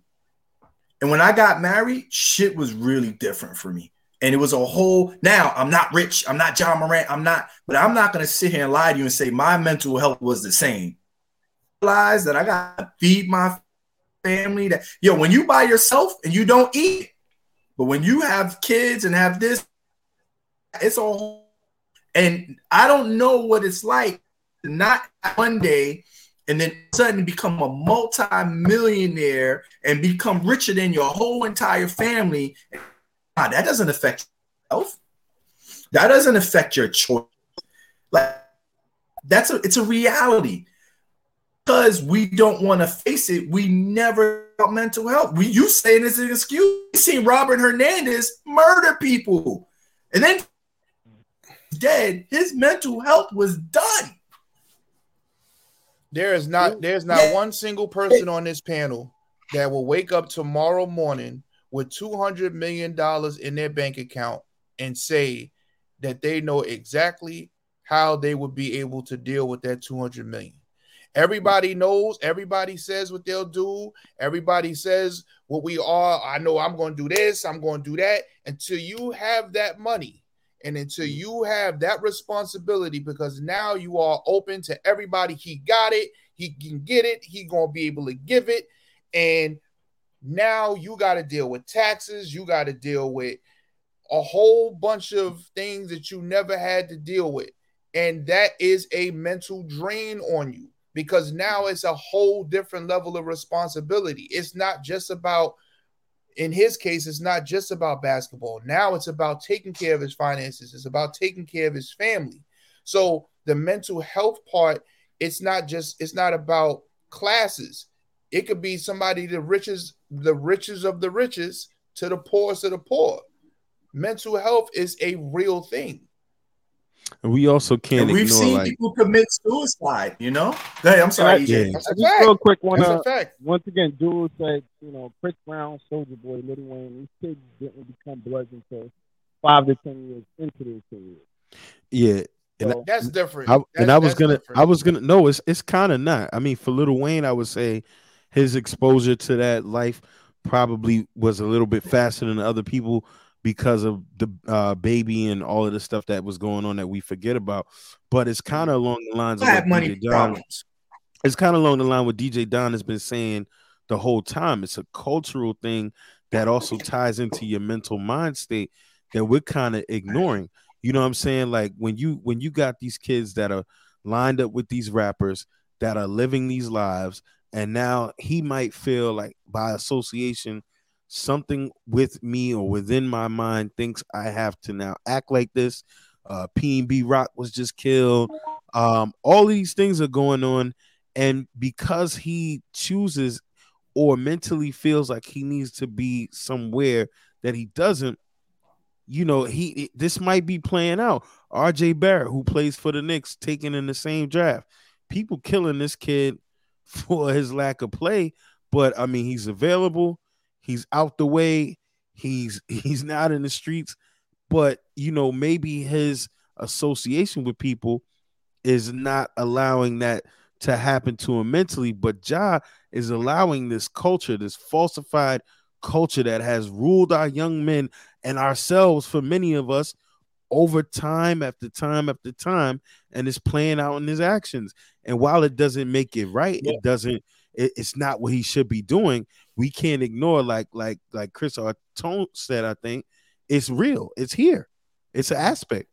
and when I got married, shit was really different for me. And it was a whole now I'm not rich, I'm not Ja Morant, I'm not, but I'm not gonna sit here and lie to you and say my mental health was the same. Realize that I gotta feed my family that yo, when you by yourself and you don't eat, but when you have kids and have this, it's all and I don't know what it's like not one day and then suddenly become a multi-millionaire and become richer than your whole entire family. God, that doesn't affect your health. That doesn't affect your choice. Like that's a it's a reality. Because we don't want to face it, we never about mental health. We you saying it's an excuse. You seen Robert Hernandez murder people, and then dead. His mental health was done. There is not. There's not one single person on this panel that will wake up tomorrow morning with two hundred million dollars in their bank account and say that they know exactly how they would be able to deal with that two hundred million. Everybody knows. Everybody says what they'll do. Everybody says what we are. I know I'm going to do this. I'm going to do that. Until you have that money, and until mm. you have that responsibility, because now you are open to everybody. He got it. He can get it. He gonna be able to give it. And now you got to deal with taxes. You got to deal with a whole bunch of things that you never had to deal with. And that is a mental drain on you because now it's a whole different level of responsibility. It's not just about, in his case, it's not just about basketball. Now it's about taking care of his finances, it's about taking care of his family. So the mental health part, it's not just, it's not about classes. It could be somebody the richest, the richest of the richest to the poorest of the poor. Mental health is a real thing. And we also can't And we've ignore seen like people commit suicide. You know. Go ahead. I'm sorry, Yeah. EJ. That's a Just fact. real quick, one That's uh, a fact. once again, Duel said, you know, Chris Brown, Soulja Boy, Lil Wayne, these kids didn't become Bloods until five to ten years into their career. yeah. And So, That's different. I, and I was gonna, different. I was gonna, no, it's it's kind of not. I mean, for Lil Wayne, I would say his exposure to that life probably was a little bit faster than other people because of the uh, baby and all of the stuff that was going on that we forget about. But it's kind of along the lines I of money Don, problems. it's kind of along the line what DJ Don has been saying the whole time. It's a cultural thing that also ties into your mental mind state that we're kind of ignoring. You know what I'm saying? Like when you when you got these kids that are lined up with these rappers that are living these lives, and now he might feel like by association something with me or within my mind thinks I have to now act like this. Uh, B Rock was just killed. Um, all these things are going on, and because he chooses or mentally feels like he needs to be somewhere that he doesn't, you know, he this might be playing out. R.J. Barrett, who plays for the Knicks, taken in the same draft. People killing this kid for his lack of play, but I mean, he's available. He's out the way. He's he's not in the streets, but you know, maybe his association with people is not allowing that to happen to him mentally. But Ja is allowing this culture, this falsified culture that has ruled our young men and ourselves for many of us over time after time after time, and it's playing out in his actions. And while it doesn't make it right, Yeah. it doesn't. It, it's not what he should be doing. We can't ignore, like like like Chris Artone said. I think it's real. It's here. It's an aspect.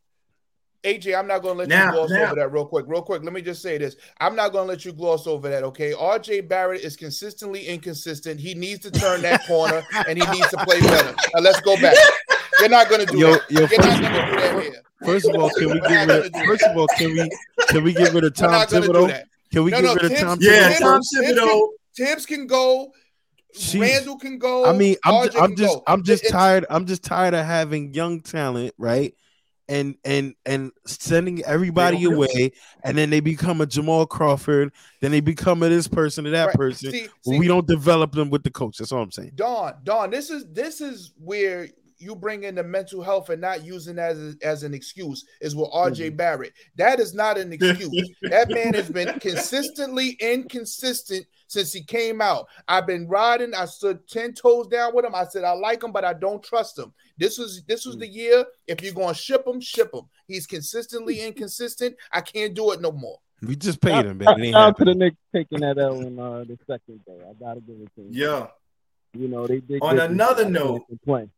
AJ, I'm not going to let Now- you gloss now- over that real quick. Real quick, let me just say this. I'm not going to let you gloss over that, okay? RJ Barrett is consistently inconsistent. He needs to turn that corner and he needs to play better. Now, let's go back. You're not going to do Yo, that. yo, You're first not of going to do that here. First of all, can we get rid? Of, first of all, can we can we get rid of Tom not going Thibodeau? Can we No, get no, rid of Tibbs- Tom Yeah, Thibodeau? Tom Tibbs- Thibodeau. Tibbs can go. Jeez. Randle can go. I mean, I'm RJ I'm just go. I'm just It's- tired. I'm just tired of having young talent, right? And and and sending everybody away, and then they become a Jamal Crawford, then they become a this person or that Right. person. See- see- we don't develop them with the coach. That's all I'm saying. Don, Don, this is this is where you bring in the mental health and not using as as an excuse is with RJ Mm-hmm. Barrett. That is not an excuse. that man has been consistently inconsistent since he came out. I've been riding. I stood ten toes down with him. I said I like him, but I don't trust him. This was this was the year. If you're going to ship him, ship him. He's consistently inconsistent. I can't do it no more. We just paid him, Shout baby. It ain't shout out to the Knicks taking that L in uh, the second day. I gotta give it to them. Yeah. You know they did. On another shot. I can't note- complain.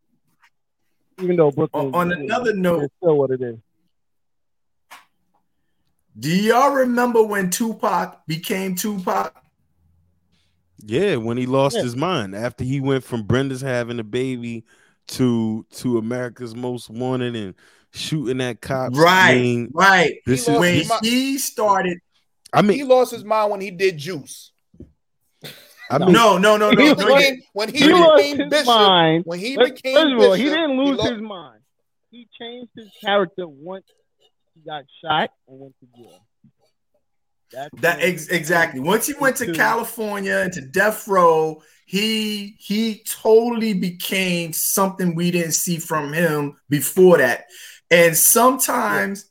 Even though Brooklyn, On- on another note- it's still what it is. Do y'all remember when Tupac became Tupac? Yeah, when he lost Yeah. his mind after he went from Brenda's having a baby to to America's Most Wanted and shooting that cop. Right, mean, right. this He is When he started, I mean, He lost his mind when he did Juice. I mean, no, no, no, no, he no. became, when he, He lost became his Bishop, mind. when he First became first of all, he didn't lose lo- his mind. He changed his character once he got shot and went to jail. That's That ex- exactly. Once he went to California and to death row, he he totally became something we didn't see from him before that. And sometimes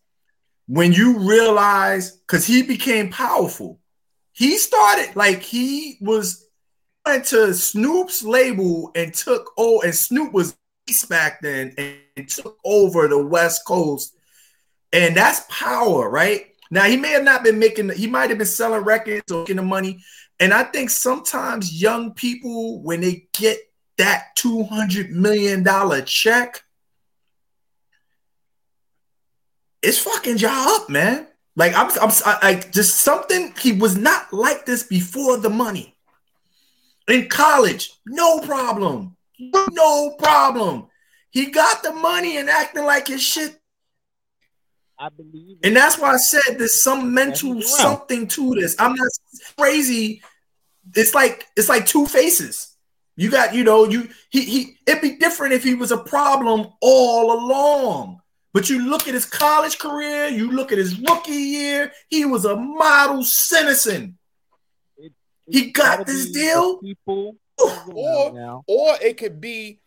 when you realize, because he became powerful, he started like he was went to Snoop's label and took oh, and Snoop was back then and took over the West Coast, and that's power, right? Now he may have not been making, he might have been selling records or getting the money. And I think sometimes young people, when they get that $200 million check, it's fucking y'all up, man. Like I'm, I'm I, like just something. He was not like this before the money. In college, no problem, no problem. He got the money and acting like his shit I believe. and that's why I said there's some mental something to this. I'm not crazy. It's like it's like two faces. You got, you know, you he he it'd be different if he was a problem all along. But you look at his college career, you look at his rookie year, he was a model citizen. He got this deal? People Or- or it could be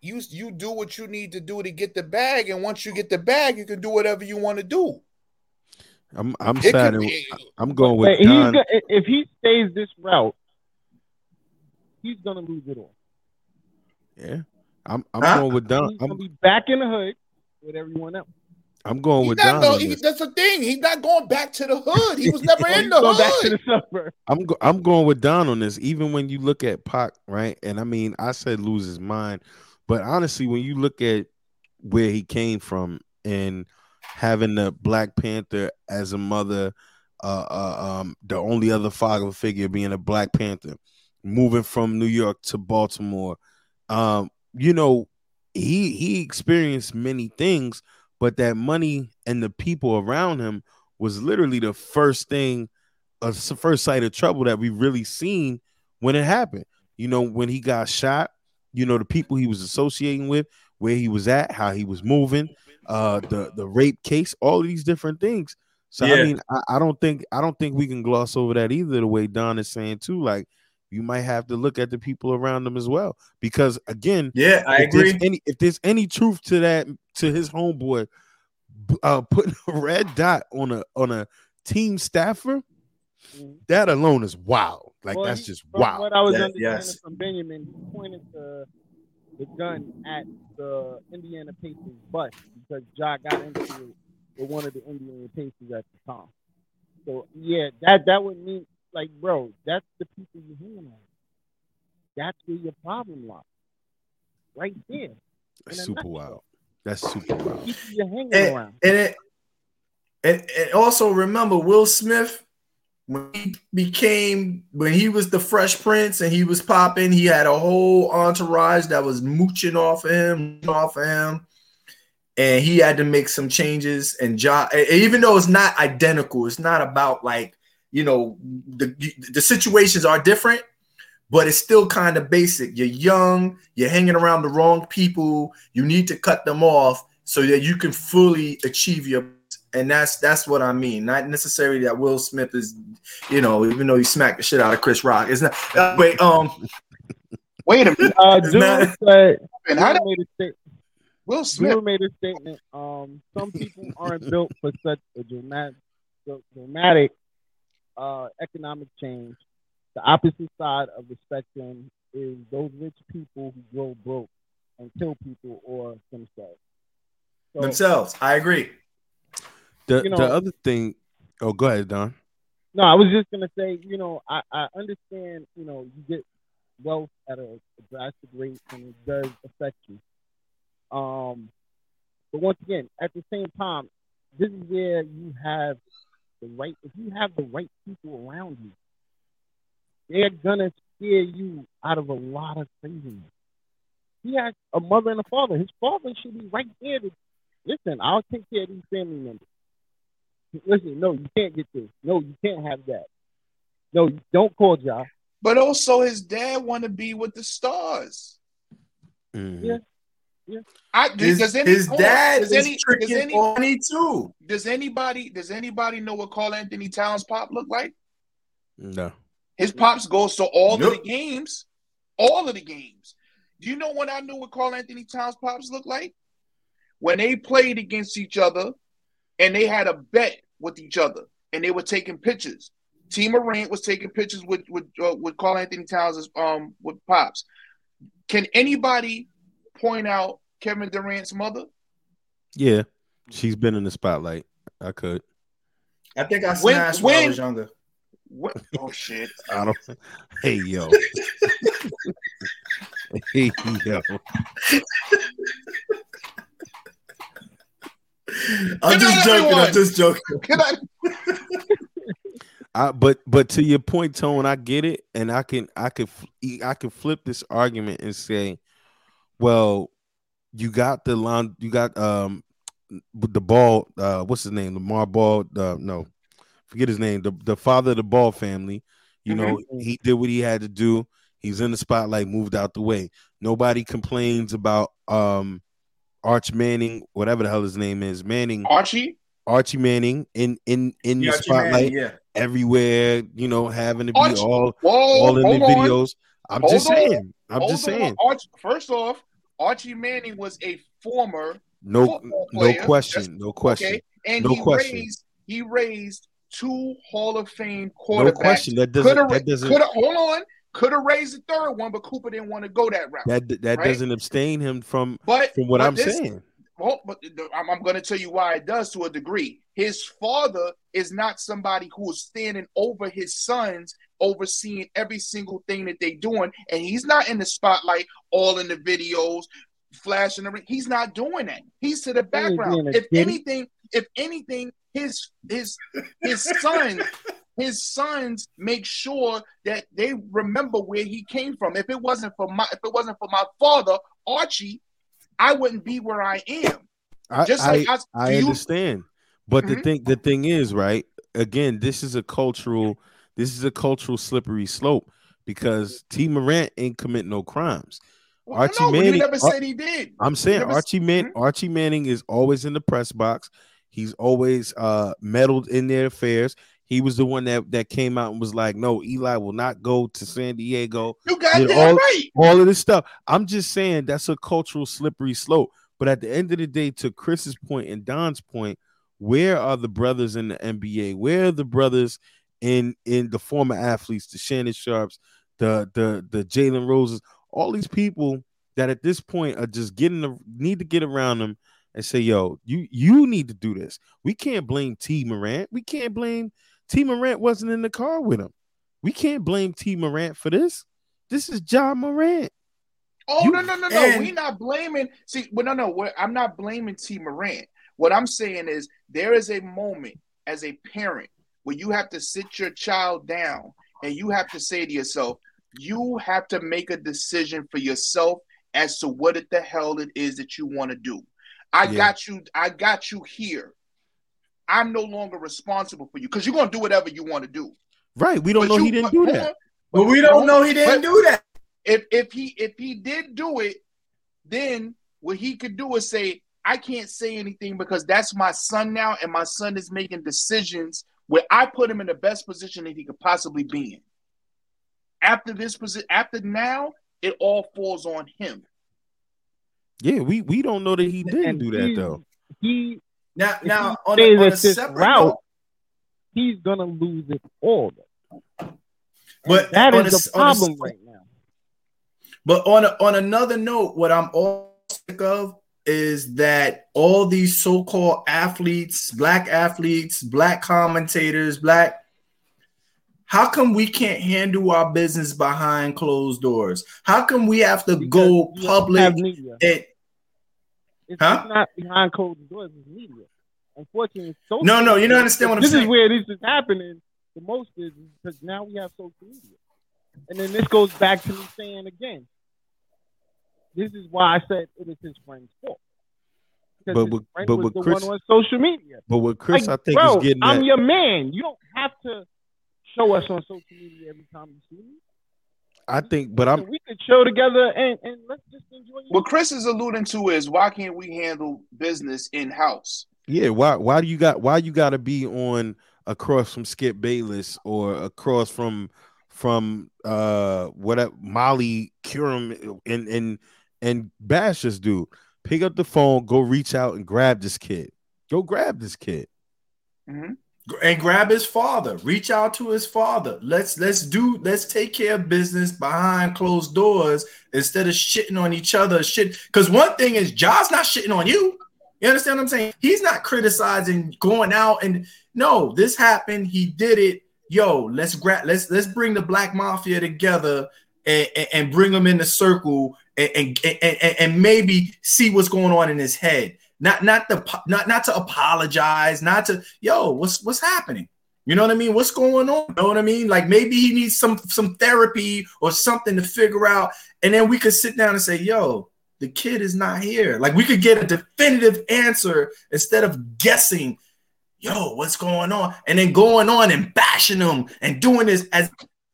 you you do what you need to do to get the bag, and once you get the bag, you can do whatever you want to do. I'm I'm It could siding. be, I'm going But with he's Don. go- if he stays this route, he's gonna lose it all. Yeah, I'm I'm Huh? going with Don. He's gonna be back in the hood with everyone else. I'm going he's with not Don. go, he, that's the thing. He's not going back to the hood. He was never Or in he's the going back to hood. the suburbs. I'm go- I'm going with Don on this. Even when you look at Pac, right? And I mean, I said lose his mind, but honestly, when you look at where he came from and having the Black Panther as a mother, uh, uh um, the only other father figure being a Black Panther, moving from New York to Baltimore, um, you know, he he experienced many things, but that money and the people around him was literally the first thing a first sight of trouble that we really seen when it happened. You know, when he got shot, you know, the people he was associating with, where he was at, how he was moving. uh, the the rape case, all of these different things. So I mean, I, I don't think I don't think we can gloss over that either. The way Don is saying too, like you might have to look at the people around them as well, because again, Yeah, I if there's agree. Any if there's any truth to that to his homeboy, b- uh, putting a red dot on a on a team staffer, Mhm. that alone is wild. Like Well, that's he- just from wow. What I was Yes, understanding yes. from Benjamin, he pointed to the gun at the Indiana Pacers bus because Ja got into it with one of the Indiana Pacers at the time. So yeah, that that would mean like, bro, that's the people you hanging on. That's where your problem lies, right there. That's super nutshell. wild. That's super wild. People you're hanging And, around. and it and, and also remember Will Smith when he became when he was the Fresh Prince and he was popping, he had a whole entourage that was mooching off of him, off of him, and he had to make some changes. And Ja, and even though it's not identical, it's not about like you know the the situations are different, but it's still kind of basic. You're young, you're hanging around the wrong people. You need to cut them off so that you can fully achieve your and that's that's what I mean. Not necessarily that Will Smith is, you know, even though he smacked the shit out of Chris Rock. It's not uh, wait, um Wait a minute. Uh, It's dude not- said, Man, how made a sta- Will Smith? Drew made a statement. Um, some people aren't built for such a dramatic, dramatic uh, economic change. The opposite side of the spectrum is those rich people who grow broke and kill people or themselves. So, themselves. I agree. The You know- the other thing, oh, go ahead, Don. no, I was just gonna say, you know, I, I understand, you know, you get wealth at a, a drastic rate and it does affect you. Um, but once again, at the same time, this is where you have the right. If you have the right people around you, they're gonna scare you out of a lot of craziness. He has a mother and a father. His father should be right there to listen. I'll take care of these family members. Listen, no, you can't get this. No, you can't have that. No, you don't call Josh. But also, his dad want to be with the stars. Mhm. Yeah. I, His, does any, his dad does is any, does any, Bonnie too. does anybody, does anybody know what Karl-Anthony Towns pop look like? No. His pops goes to all Nope. of the games, all of the games. Do you know when I knew what Karl-Anthony Towns pops looked like? When they played against each other, and they had a bet with each other, and they were taking pictures. Tee Morant was taking pictures with with uh, with Karl-Anthony Towns' um with pops. Can anybody point out Kevin Durant's mother? Yeah, she's been in the spotlight. I could. I think I When- smashed when, I was younger. What? Oh shit! I don't. Hey yo. hey yo. I'm Good just joking. everyone. I'm just joking. Can I? I but but to your point, Tone, I get it, and I can I can I can flip this argument and say, well, you got the line, you got um the ball. Uh, what's his name? Lamar Ball. Uh, no, forget his name. The the father of the Ball family. You know, he did what he had to do. He's in the spotlight, moved out the way. Nobody complains about um Arch Manning, whatever the hell his name is, Manning, Archie? Archie Manning in in in the Archie Manning, spotlight yeah. everywhere, you know, having to be Archie- all Whoa! all in the on. videos. I'm Hold just on. saying. I'm Hold just on. saying. Arch, first off, Archie Manning was a former No no question. No question. okay, and No he question. raised he raised two Hall of Fame No question. That doesn't that doesn't hold on. Could have raised the third one, but Cooper didn't want to go that route. that that right? doesn't abstain him from but from what but I'm this- saying. Well, but I'm, I'm going to tell you why it does to a degree. His father is not somebody who is standing over his sons, overseeing every single thing that they're doing, and he's not in the spotlight, all in the videos, flashing. Everything. He's not doing that. He's to the background. If kitty. anything, if anything, his his his son. His sons make sure that they remember where he came from. If it wasn't for my, if it wasn't for my father, Archie, I wouldn't be where I am. I Just I, like I, I do you- understand. But the Mhm. thing the thing is, right? Again, this is a cultural this is a cultural slippery slope because Tee Morant ain't commit no crimes. Well, Archie no, Manning- never said he did. I'm saying never- Archie Man Mhm. Archie Manning is always in the press box. He's always uh meddled in their affairs. He was the one that that came out and was like, "No, Eli will not go to San Diego." You got that all- right. All of this stuff. I'm just saying that's a cultural slippery slope. But at the end of the day, to Chris's point and Don's point, where are the brothers in the NBA? Where are the brothers in in the former athletes, the Shannon Sharpes, the the the Jalen Roses, all these people that at this point are just getting the need to get around them and say, yo, you you need to do this. We can't blame Tee Morant. We can't blame Tee Morant wasn't in the car with him. We can't blame Tee Morant for this. This is Ja Morant. Oh You- no no no no! and- we not blaming. See, well, no no. I'm not blaming Tee Morant. What I'm saying is there is a moment as a parent where you have to sit your child down and you have to say to yourself, you have to make a decision for yourself as to what it the hell it is that you want to do. I Yeah. got you. I got you here. I'm no longer responsible for you because you're gonna do whatever you want to do. Right. We don't But know he didn't but do that. on, But we don't know he didn't do that. if if he if he did do it, then what he could do is say, I can't say anything because that's my son now, and my son is making decisions where I put him in the best position that he could possibly be in. After this position, after now, it all falls on him. Yeah, we we don't know that he didn't And do that he- though. He Now, now he on a, on a separate route, note, he's gonna lose it all. but That on is a- the on a- problem right now. But on a, on another note, what I'm all sick of is that all these so-called athletes, black athletes, black commentators, black how come we can't handle our business behind closed doors? How come we have to go Because don't public and It's, Huh? not behind closed doors. It's media. Unfortunately, social No, no, you don't understand what I'm this saying. is where this is happening the most is because now we have social media, and then this goes back to me saying again. This is why I said it is his friend's fault. Because But his with- friend but was with the Chris- one on social media. But what Chris Like, I think bro, is getting I'm at, your man. You don't have to show us on social media every time you see me. I think, but I'm we could show together and, and let's just enjoy. What Chris is alluding to is why can't we handle business in house? yeah. Why why do you got why you got to be on across from Skip Bayless or across from from uh whatever Molly Qerim and and and bash this dude? Pick up the phone, go reach out and grab this kid. Go grab this kid. Mhm. and grab his father reach out to his father let's let's do let's take care of business behind closed doors instead of shitting on each other shit because one thing is John's not shitting on you you understand what i'm saying he's not criticizing going out and no this happened he did it yo let's grab let's let's bring the black mafia together and, and, and bring them in the circle and, and, and, maybe see what's going on in his head not not the not not to apologize, not to yo, what's what's happening? You know what I mean? What's going on? You know what I mean? Like maybe he needs some some therapy or something to figure out, and then we could sit down and say, yo, the kid is not here. Like we could get a definitive answer instead of guessing, yo, what's going on, and then going on and bashing them and doing this as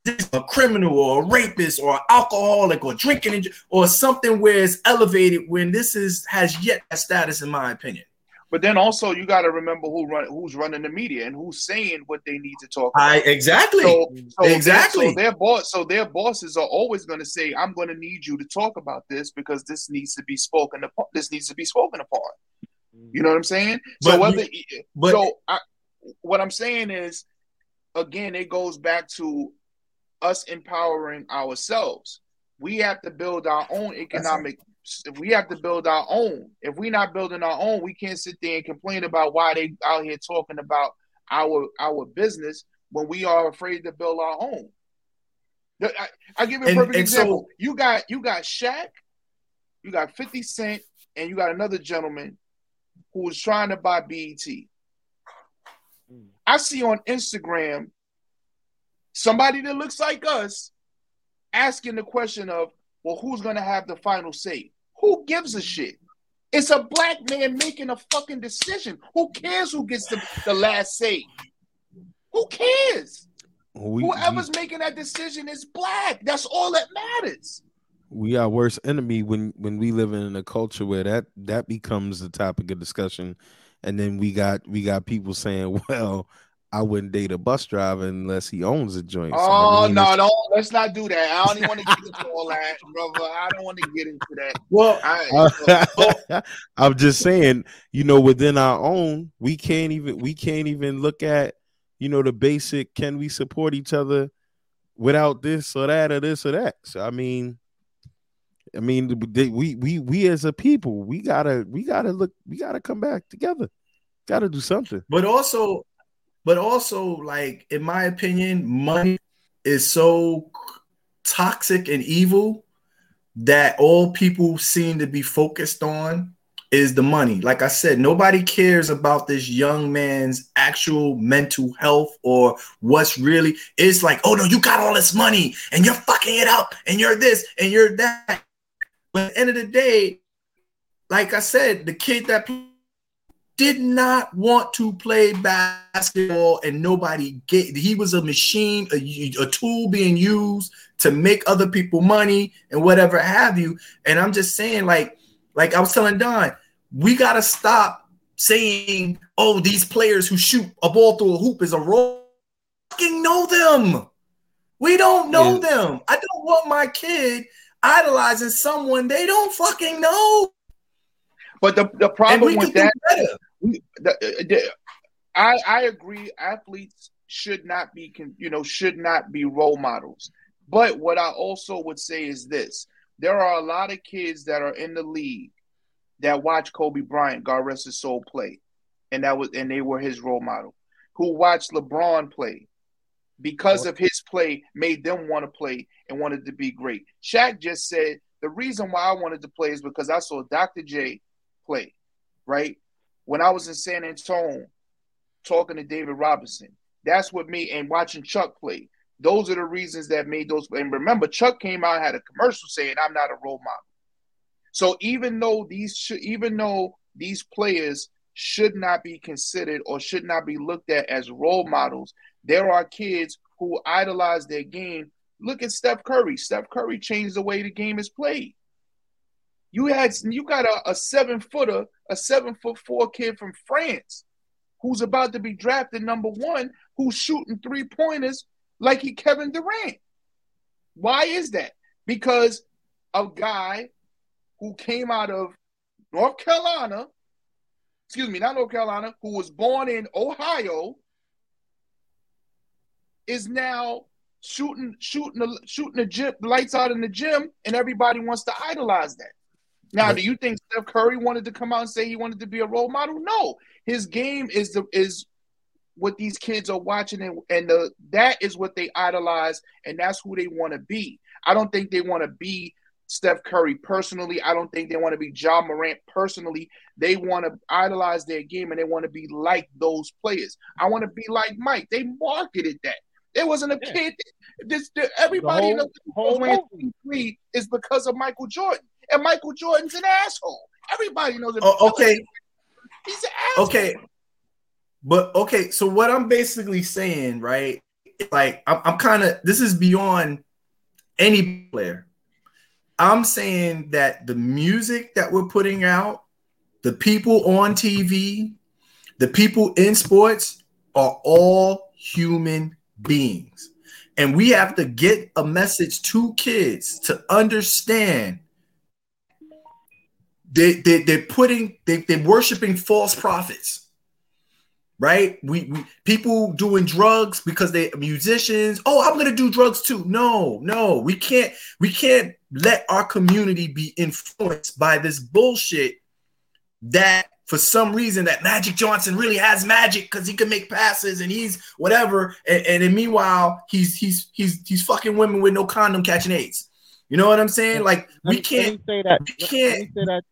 a criminal or a rapist or alcoholic or drinking or something where it's elevated when this is has yet a status in my opinion. But then also you got to remember who run who's running the media and who's saying what they need to talk about. I exactly. So, so Exactly. So their boss, so their bosses are always going to say, "I'm going to need you to talk about this because this needs to be spoken upon. This needs to be spoken upon." You know what I'm saying? But so whether, but- so I, what I'm saying is, again, it goes back to us empowering ourselves. We have to build our own economic. We have to build our own. If we're not building our own, we can't sit there and complain about why they out here talking about our our business when we are afraid to build our own. I, I give you a And- perfect and so- example. you got you got Shaq, you got 50 Cent, and you got another gentleman who was trying to buy BET. Hmm. I see on Instagram somebody that looks like us asking the question of, well, who's gonna have the final say? Who gives a shit? It's a black man making a fucking decision. Who cares who gets the, the last say? Who cares? We, Whoever's making that decision is black. That's all that matters. we are worst enemy when when we live in a culture where that that becomes the topic of discussion and then we got we got people saying well i wouldn't date a bus driver unless he owns a joint So, I Oh mean, no, it's- don't let's not do that. I don't even want to get into all that, brother. I don't want to get into that. Well, I, i'm uh, just saying you know within our own we can't even we can't even look at you know the basic can we support each other without this or that or this or that so i mean i mean they- we we we as a people we gotta we gotta look we gotta come back together gotta do something but also, but also, like in my opinion, money is so toxic and evil that all people seem to be focused on is the money. Like I said, nobody cares about this young man's actual mental health or what's really. It's like, oh no, you got all this money and you're fucking it up and you're this and you're that. But at the end of the day, like I said, the kid that did not want to play basketball and nobody get he was a machine a, a tool being used to make other people money and whatever have you. And i'm just saying like like i was telling don we got to stop saying oh these players who shoot a ball through a hoop is a role fucking know them. We don't know Yeah. them. I don't want my kid idolizing someone they don't fucking know. But the the problem with that we, the, uh, the, I I agree. Athletes should not be, you know, should not be role models. But what I also would say is this: there are a lot of kids that are in the league that watch Kobe Bryant, God rest his soul, play, and that was and they were his role model. Who watched LeBron play because of his play, made them want to play and wanted to be great. Shaq just said the reason why I wanted to play is because I saw Dr. J play, right? When I was in San Antonio talking to David Robinson, that's what me and watching Chuck play. Those are the reasons that made those. And remember, Chuck came out had a commercial saying, "I'm not a role model." So even though these, even though these players should not be considered or should not be looked at as role models, there are kids who idolize their game. Look at Steph Curry. Steph Curry changed the way the game is played. You had you got a, a seven footer, a seven foot four kid from France who's about to be drafted number one, who's shooting three pointers like he Kevin Durant. Why is that? Because a guy who came out of North Carolina, excuse me, not North Carolina, who was born in Ohio, is now shooting shooting the shooting the gym lights out in the gym, and everybody wants to idolize that. Now, do you think Steph Curry wanted to come out and say he wanted to be a role model? No, his game is the is what these kids are watching, and, and the that is what they idolize, and that's who they want to be. I don't think they want to be Steph Curry personally. I don't think they want to be Ja Morant personally. They want to idolize their game and they want to be like those players. I want to be like Mike. They marketed that. There wasn't a Yeah. kid. This, the, everybody in the whole- whole whole three is because of Michael Jordan, and Michael Jordan's an asshole. Everybody knows. it. Oh, okay. he's an asshole. okay but okay so what i'm basically saying right like i'm, I'm kind of this is beyond any player i'm saying that the music that we're putting out the people on tv the people in sports are all human beings and we have to get a message to kids to understand they, they, they're putting they, they're worshiping false prophets right? We, we people doing drugs because they musicians. Oh i'm gonna do drugs too. No no we can't we can't let our community be influenced by this bullshit that for some reason that magic johnson really has magic because he can make passes and he's whatever. And, and then meanwhile he's he's he's he's fucking women with no condom catching aids. You know what i'm saying? Like we Let me- let can't say that. we can't- say that.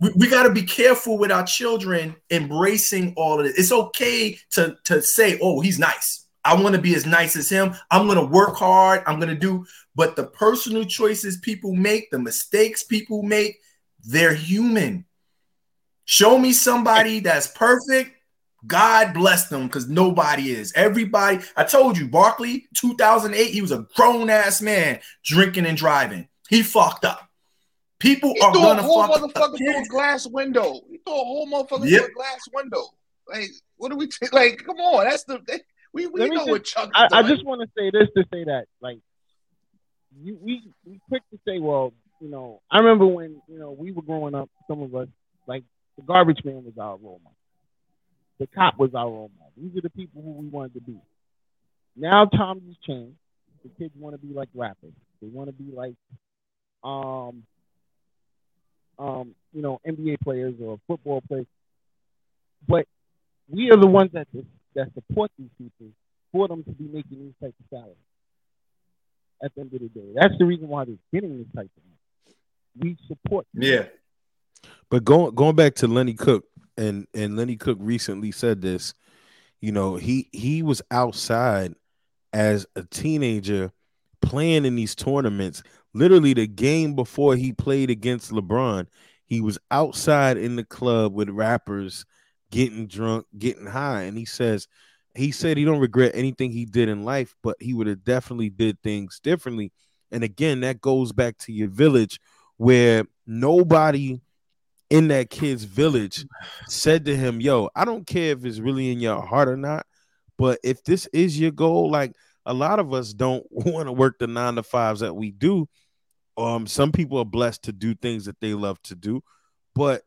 We, we got to be careful with our children embracing all of it. It's okay to to say, "Oh, he's nice. I want to be as nice as him. I'm going to work hard. I'm going to do." But the personal choices people make, the mistakes people make, they're human. Show me somebody that's perfect. God bless them because nobody is. Everybody, I told you, Barkley, 2008, he was a grown ass man drinking and driving. He fucked up. People He are threw a gonna whole fuck motherfucker through a glass window. He threw a whole motherfucker Yep. through a glass window. Like, what do we t- like? Come on, that's the that- we we Let know just- what Chuck is I, I just want to say this to say that, like, you, we we quick to say, well, you know, I remember when you know we were growing up. Some of us, like, the garbage man was our role model. The cop was our role model. These are the people who we wanted to be. Now times has changed. The kids want to be like rappers. They want to be like, um, um, you know, NBA players or football players. But we are the ones that that support these people for them to be making these types of salaries. At the end of the day, that's the reason why they're getting this type of money. We support. them. Yeah. But going going back to Lenny Cooke, and and Lenny Cooke recently said this. You know, he he was outside as a teenager playing in these tournaments. Literally, the game before he played against LeBron, he was outside in the club with rappers, getting drunk, getting high, and he says he said he don't regret anything he did in life, but he would have definitely did things differently. And again, that goes back to your village where nobody in that kid's village said to him, Yo, I don't care if it's really in your heart or not, but if this is your goal, like a lot of us don't want to work the nine to fives that we do. Um, some people are blessed to do things that they love to do, but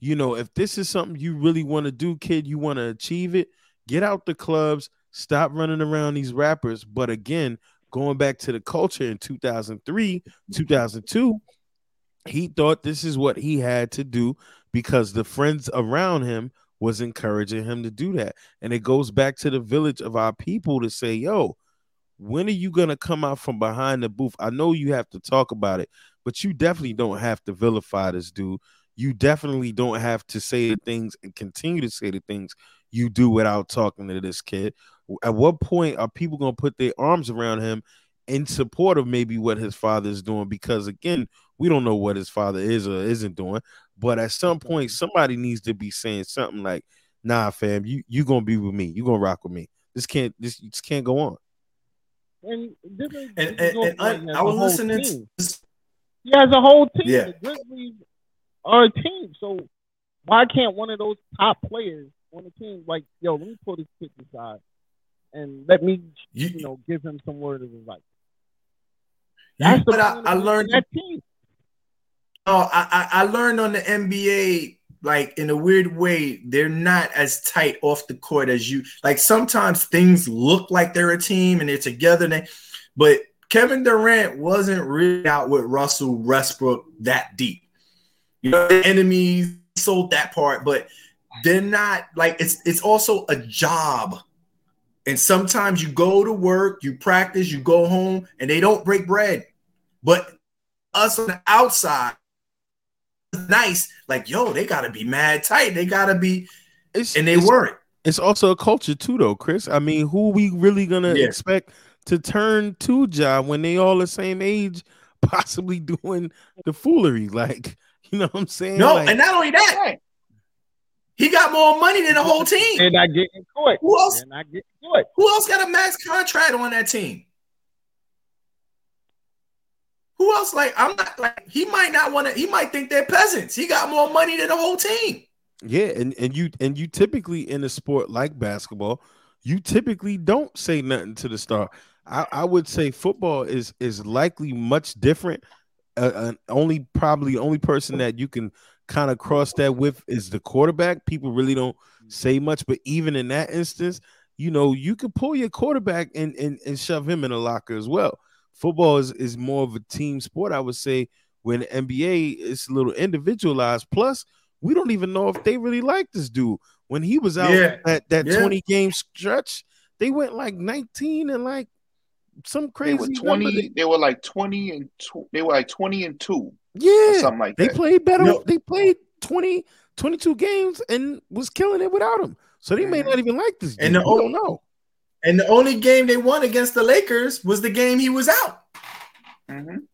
you know, if this is something you really want to do, kid, you want to achieve it, get out the clubs, stop running around these rappers. But again, going back to the culture in 2003, 2002, he thought this is what he had to do because the friends around him was encouraging him to do that. And it goes back to the village of our people to say, yo, when are you going to come out from behind the booth? I know you have to talk about it, but you definitely don't have to vilify this dude. You definitely don't have to say the things and continue to say the things you do without talking to this kid. At what point are people going to put their arms around him in support of maybe what his father is doing? Because again, we don't know what his father is or isn't doing. But at some point, mm-hmm. somebody needs to be saying something like, "Nah, fam, you you gonna be with me. You gonna rock with me. This can't this just can't go on." And, this is- And, this is and, and I, I was listening team. to. He has a whole team. Yeah. The Grizzlies are a team. So why can't one of those top players on the team, like, yo, let me pull this kid aside and let me, you, You- know, give him some word of advice. you- but I, I learned that team. Oh, I I learned on the NBA, like in a weird way, they're not as tight off the court as you like. Sometimes things look like they're a team and they're together, and they, but Kevin Durant wasn't really out with Russell Westbrook that deep. You know, the enemies sold that part, but they're not like it's it's also a job. And sometimes you go to work, you practice, you go home, and they don't break bread. But us on the outside, nice, like yo, they gotta be mad tight. They gotta be, It's and they it's, weren't. It's also a culture too, though, Chris. I mean, who we really gonna Yeah. expect to turn to job when they all the same age, possibly doing the foolery? Like, you know what I'm saying? No, Like, and not only that, Right. he got more money than the whole team. They're not getting caught. Who else? They're not getting caught. Who else got a max contract on that team? Who else? Like, I'm not like he might not want to. He might think they're peasants. He got more money than the whole team. yeah, and and you and you typically in a sport like basketball, you typically don't say nothing to the star. I, I would say football is is likely much different. Uh, uh, only probably only person that you can kind of cross that with is the quarterback. People really don't say much, but even in that instance, you know, you could pull your quarterback and and, and shove him in a locker as well. Football is, is more of a team sport, I would say. When NBA is a little individualized. Plus, we don't even know if they really like this dude. When he was out Yeah. at that Yeah. 20 game stretch, they went like 19 and like some They crazy were number. twenty. They were like twenty and two. They were like twenty and two, Yeah, something like they that. played better. No. They played 20, 22 games and was killing it without him. So they may not even like this. And dude. the We o- don't know. And the only game they won against the Lakers was the game he was out. Mhm.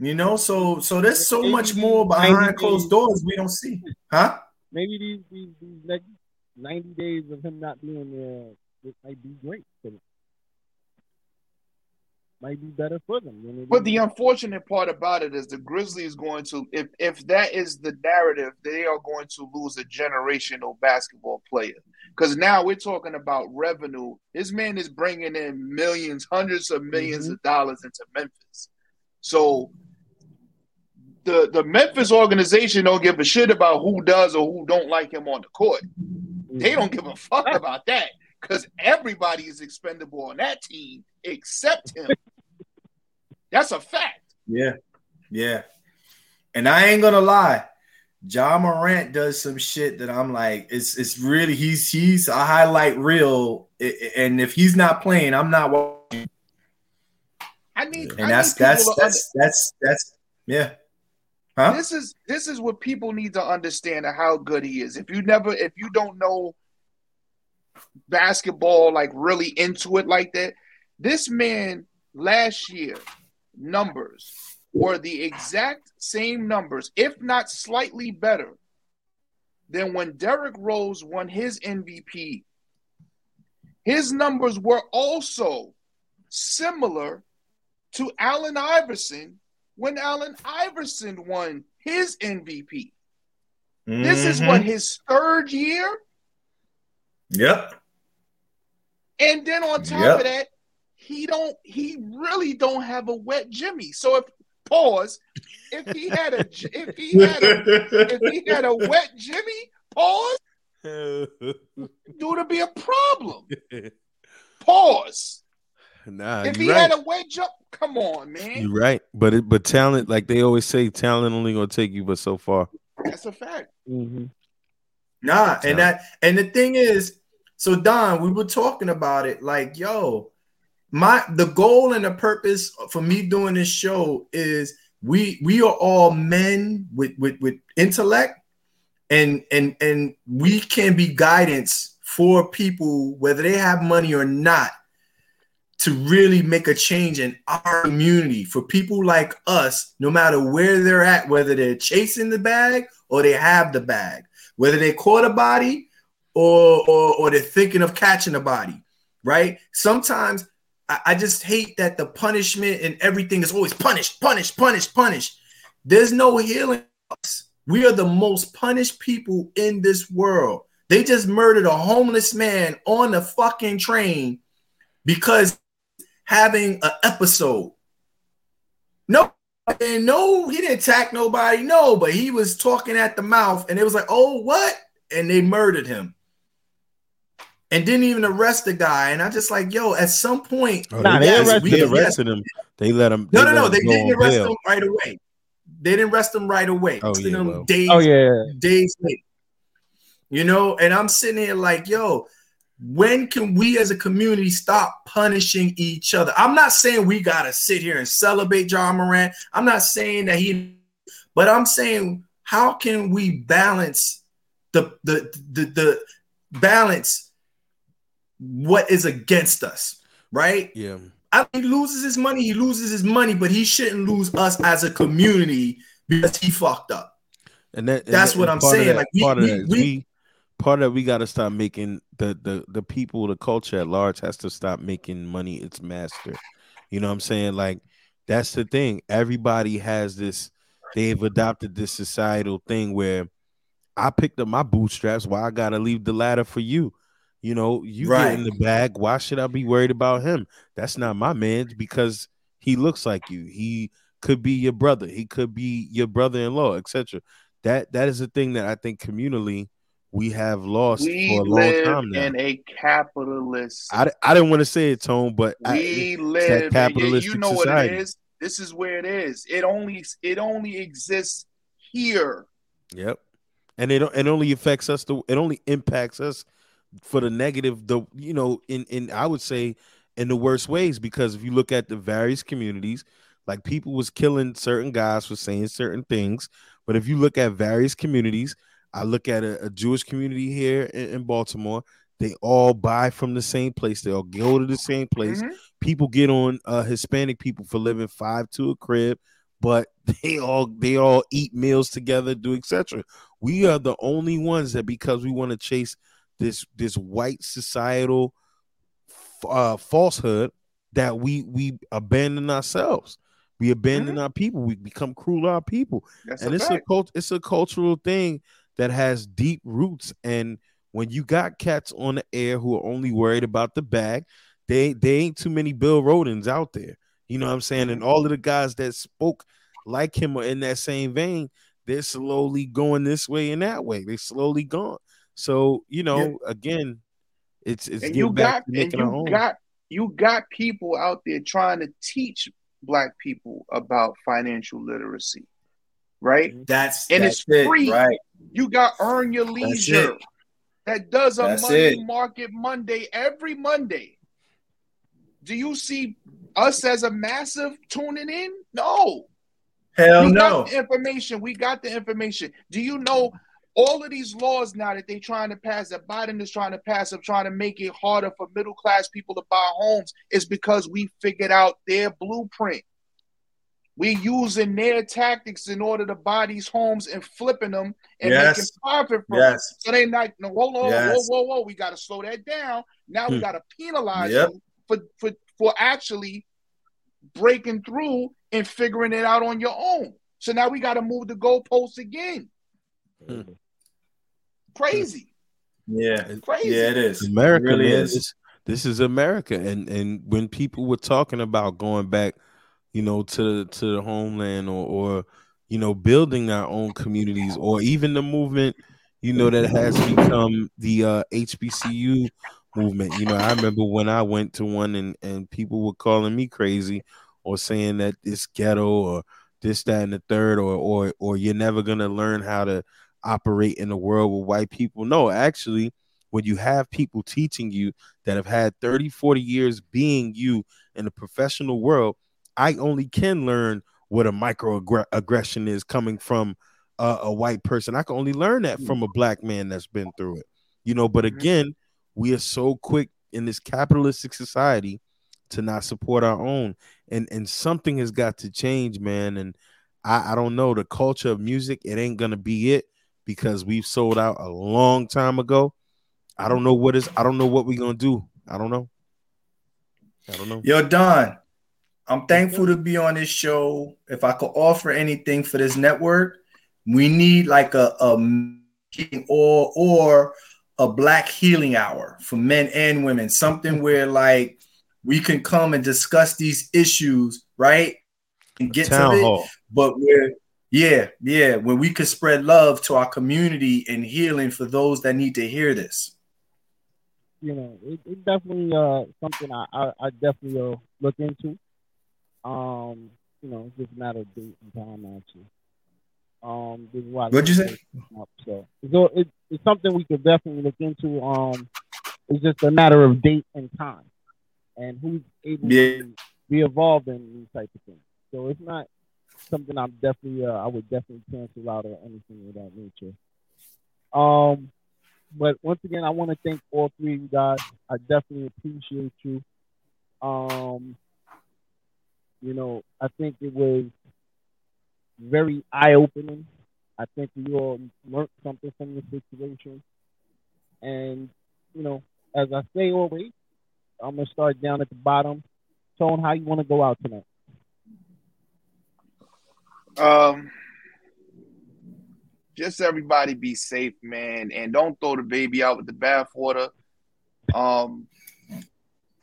You know, so so there's so Maybe much more behind closed days. doors we don't see, huh? Maybe these these, these next ninety days of him not being there, it might be great. for them. might be better for them. than But the unfortunate part about it is the Grizzlies going to if if that is the narrative, they are going to lose a generational basketball player. Because now we're talking about revenue. This man is bringing in millions, hundreds of 1000000s mm-hmm. of dollars into Memphis. So the the Memphis organization don't give a shit about who does or who don't like him on the court. They don't give a fuck mm-hmm. about that because everybody is expendable on that team except him. That's a fact. Yeah, yeah. And I ain't gonna lie, Ja Morant does some shit that I'm like, it's it's really he's he's a highlight reel, and if he's not playing, I'm not watching. I need, And I that's need that's to that's that's that's yeah, huh? this is this is what people need to understand of how good he is. If you never, if you don't know basketball like really into it like that, this man last year numbers were the exact same numbers, if not slightly better, than when Derrick Rose won his MVP. His numbers were also similar to Allen Iverson when Allen Iverson won his MVP. This is what mm-hmm. his third year. Yep. And then on top Yep. of that, he don't he really don't have a wet Jimmy. So if pause, if he had a if he had a if he had a wet Jimmy, pause, do to be a problem. Pause. nah, if he right. had a wet jump, come on, man. You're right, but it, but talent, like they always say, talent only gonna take you but so far. That's a fact. Mhm. Nah, So- and that and the thing is, so Don, we were talking about it like, yo, my the goal and the purpose for me doing this show is we we are all men with with with intellect and and and we can be guidance for people whether they have money or not to really make a change in our community. For people like us no matter where they're at whether they're chasing the bag or they have the bag whether they caught a body or or, or they're thinking of catching a body right? Sometimes I, just hate that the punishment and everything is always punish punish punish punish there's no healing we are the most punished people in this world they just murdered a homeless man on the fucking train because having an episode no and no, he didn't attack nobody. No, but he was talking at the mouth, and it was like, oh, what? And they murdered him. And didn't even arrest the guy. And I just like, yo, at some point, Oh, they, they they- arrested they him. arrested him. They let him. no, no, no, they go didn't arrest bail. him right away. They didn't arrest him right away. Oh, yeah, him well. days, Oh yeah. days later. You know, and I'm sitting here like, yo, when can we as a community stop punishing each other? I'm not saying we gotta sit here and celebrate Ja Morant. I'm not saying that he, but I'm saying how can we balance the the the, the balance what is against us, right? Yeah, I he loses his money, he loses his money, but he shouldn't lose us as a community because he fucked up. and that and That's that- what I'm saying, that- like, we- part of we- that we- we, part of that we got to stop making the the the people, the culture at large has to stop making money its master. You know what I'm saying? Like that's the thing. Everybody has this. They've adopted this societal thing where I picked up my bootstraps. Why I gotta leave the ladder for you? You know, you Right. get in the bag. Why should I be worried about him? That's not my man because he looks like you. He could be your brother. He could be your brother-in-law, etc. That that is a thing that I think communally we have lost We for a long time now. in a capitalist. I, I didn't want to say it, Tone, but I, we that live. capitalistic you know society. what it is. This is where it is. It only it only exists here. Yep. And it it only affects us the it only impacts us for the negative the you know in in I would say in the worst ways because if you look at the various communities like people was killing certain guys for saying certain things but if you look at various communities I look at a, a Jewish community here in, in Baltimore they all buy from the same place they all go to the same place Mhm. people get on uh Hispanic people for living five to a crib, but they all they all eat meals together, do etc. We are the only ones that because we want to chase this this white societal uh falsehood, that we we abandon ourselves. We abandon our people. We become cruel to our people. That's and a it's a cult it's a cultural thing that has deep roots. And when you got cats on the air who are only worried about the bag they they ain't too many Bill Rhodens out there. You know what i'm saying? And all of the guys that spoke like him or in that same vein they're slowly going this way and that way. They're slowly gone so you know again it's it's and you back got to and making our you own got you got people out there trying to teach black people about financial literacy, right? Mm-hmm. That's And that's it's it, free. right? You got Earn Your Leisure that does a That's money it. market Monday every Monday. Do you see us as a massive tuning in? No. Hell we no. got the information. We got the information. Do you know all of these laws now that they're trying to pass, that Biden is trying to pass, of trying to make it harder for middle class people to buy homes, is because we figured out their blueprint. We're using their tactics in order to buy these homes and flipping them and Yes. making profit from them. So they're not no hold on, Yes. whoa, whoa, whoa. We got to slow that down. Now we Hmm. got to penalize Yep. you for, for for actually breaking through and figuring it out on your own. So now we got to move the goalposts again. Hmm. Crazy, Yeah. crazy. Yeah, it is. America, It really man. is. This, this is America, and and when people were talking about going back, you know, to to the homeland or or you know building our own communities, or even the movement, you know, that has become the uh, HBCU movement. You know, I remember when I went to one, and and people were calling me crazy or saying that it's ghetto or this, that, and the third, or or or you're never gonna learn how to operate in a world with white people. No, actually, when you have people teaching you that have had 30, 40 years being you in the professional world, I only can learn what a microaggression is coming from a, a white person. I can only learn that from a black man that's been through it. You know, but Mhm. again, we are so quick in this capitalistic society to not support our own. And and something has got to change, man. And I, I don't know the culture of music, it ain't gonna be it because we've sold out a long time ago. I don't know what is I don't know what we're gonna do. I don't know. I don't know. Yo, Don, I'm thankful to be on this show. If I could offer anything for this network, we need like a, a or or a black healing hour for men and women, something mm-hmm. where like we can come and discuss these issues, right? And get to it, hall. but where yeah, yeah, where we could spread love to our community and healing for those that need to hear this. you know, it, it definitely uh something I, I, I definitely uh, look into. Um, you know, it's just a matter of date and time actually. Um, this is why What'd you say? Up, so, so it, it's something we could definitely look into. Um, it's just a matter of date and time, and who's able Yeah. to be involved in these type of things. So it's not something I'm definitely uh, I would definitely cancel out or anything of that nature. Um, but once again, I want to thank all three of you guys. I definitely appreciate you. Um, you know, I think it was very eye opening. I think we all learned something from the situation. And, you know, as I say always, I'm gonna start down at the bottom. Tone, how you want to go out tonight? Um, just everybody be safe, man, and don't throw the baby out with the bathwater. Um,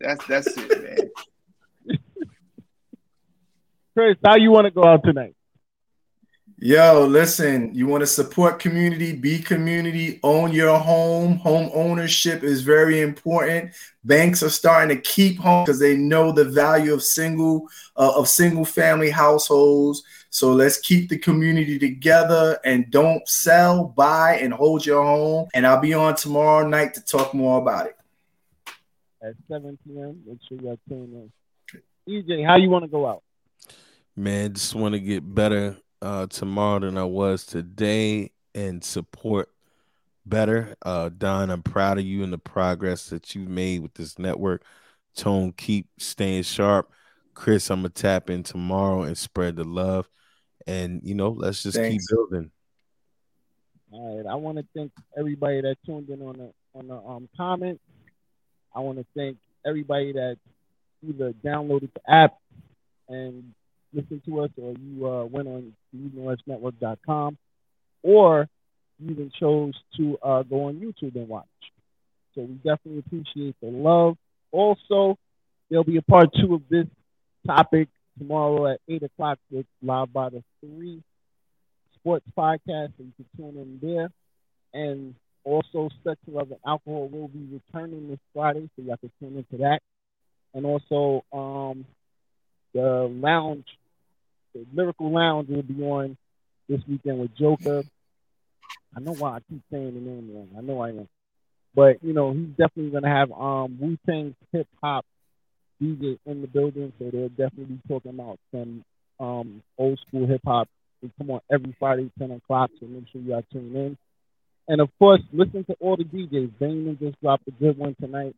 that's that's it, man. Chris, how you want to go out tonight? Yo, listen, you want to support community, be community, own your home. Home ownership is very important. Banks are starting to keep home because they know the value of single uh, of single family households. So let's keep the community together and don't sell, buy, and hold your home. And I'll be on tomorrow night to talk more about it. At 7 p.m. Make sure you tune in. EJ, how you want to go out? Man, just want to get better uh tomorrow than I was today and support better. Uh Don, I'm proud of you and the progress that you've made with this network. Tone, keep staying sharp. Chris, I'm gonna tap in tomorrow and spread the love. And you know, let's just Thanks. keep building. All right. I want to thank everybody that tuned in on the on the um comments. I want to thank everybody that either downloaded the app and listened to us, or you uh, went on eveningrushnetwork.com, or you even chose to uh, go on YouTube and watch. So we definitely appreciate the love. Also, there'll be a part two of this topic tomorrow at 8 o'clock with Live by the Three Sports Podcast, so you can tune in there. And also, Sex, Love, and Alcohol will be returning this Friday, so you have to tune into that. And also, um, the lounge, the Lyrical Lounge will be on this weekend with Joker. I know why I keep saying the name wrong. I know I am. But, you know, he's definitely going to have um, Wu Tang's hip hop DJ in the building, so they'll definitely be talking about some um, old school hip hop. They come on every Friday, 10 o'clock, so make sure you guys tune in. And of course, listen to all the DJs. Damon just dropped a good one tonight.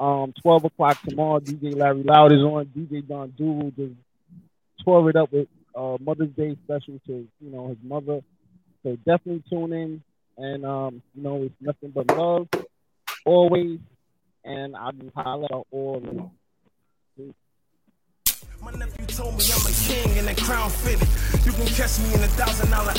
Um, 12 o'clock tomorrow, DJ Larry Loud is on. DJ Don Duru just tore it up with uh, Mother's Day special to, you know, his mother. So definitely tune in. And, um, you know, it's nothing but love always. And I just highlight all of them. My nephew told me I'm a king and that crown fitted. You can catch me in a thousand dollar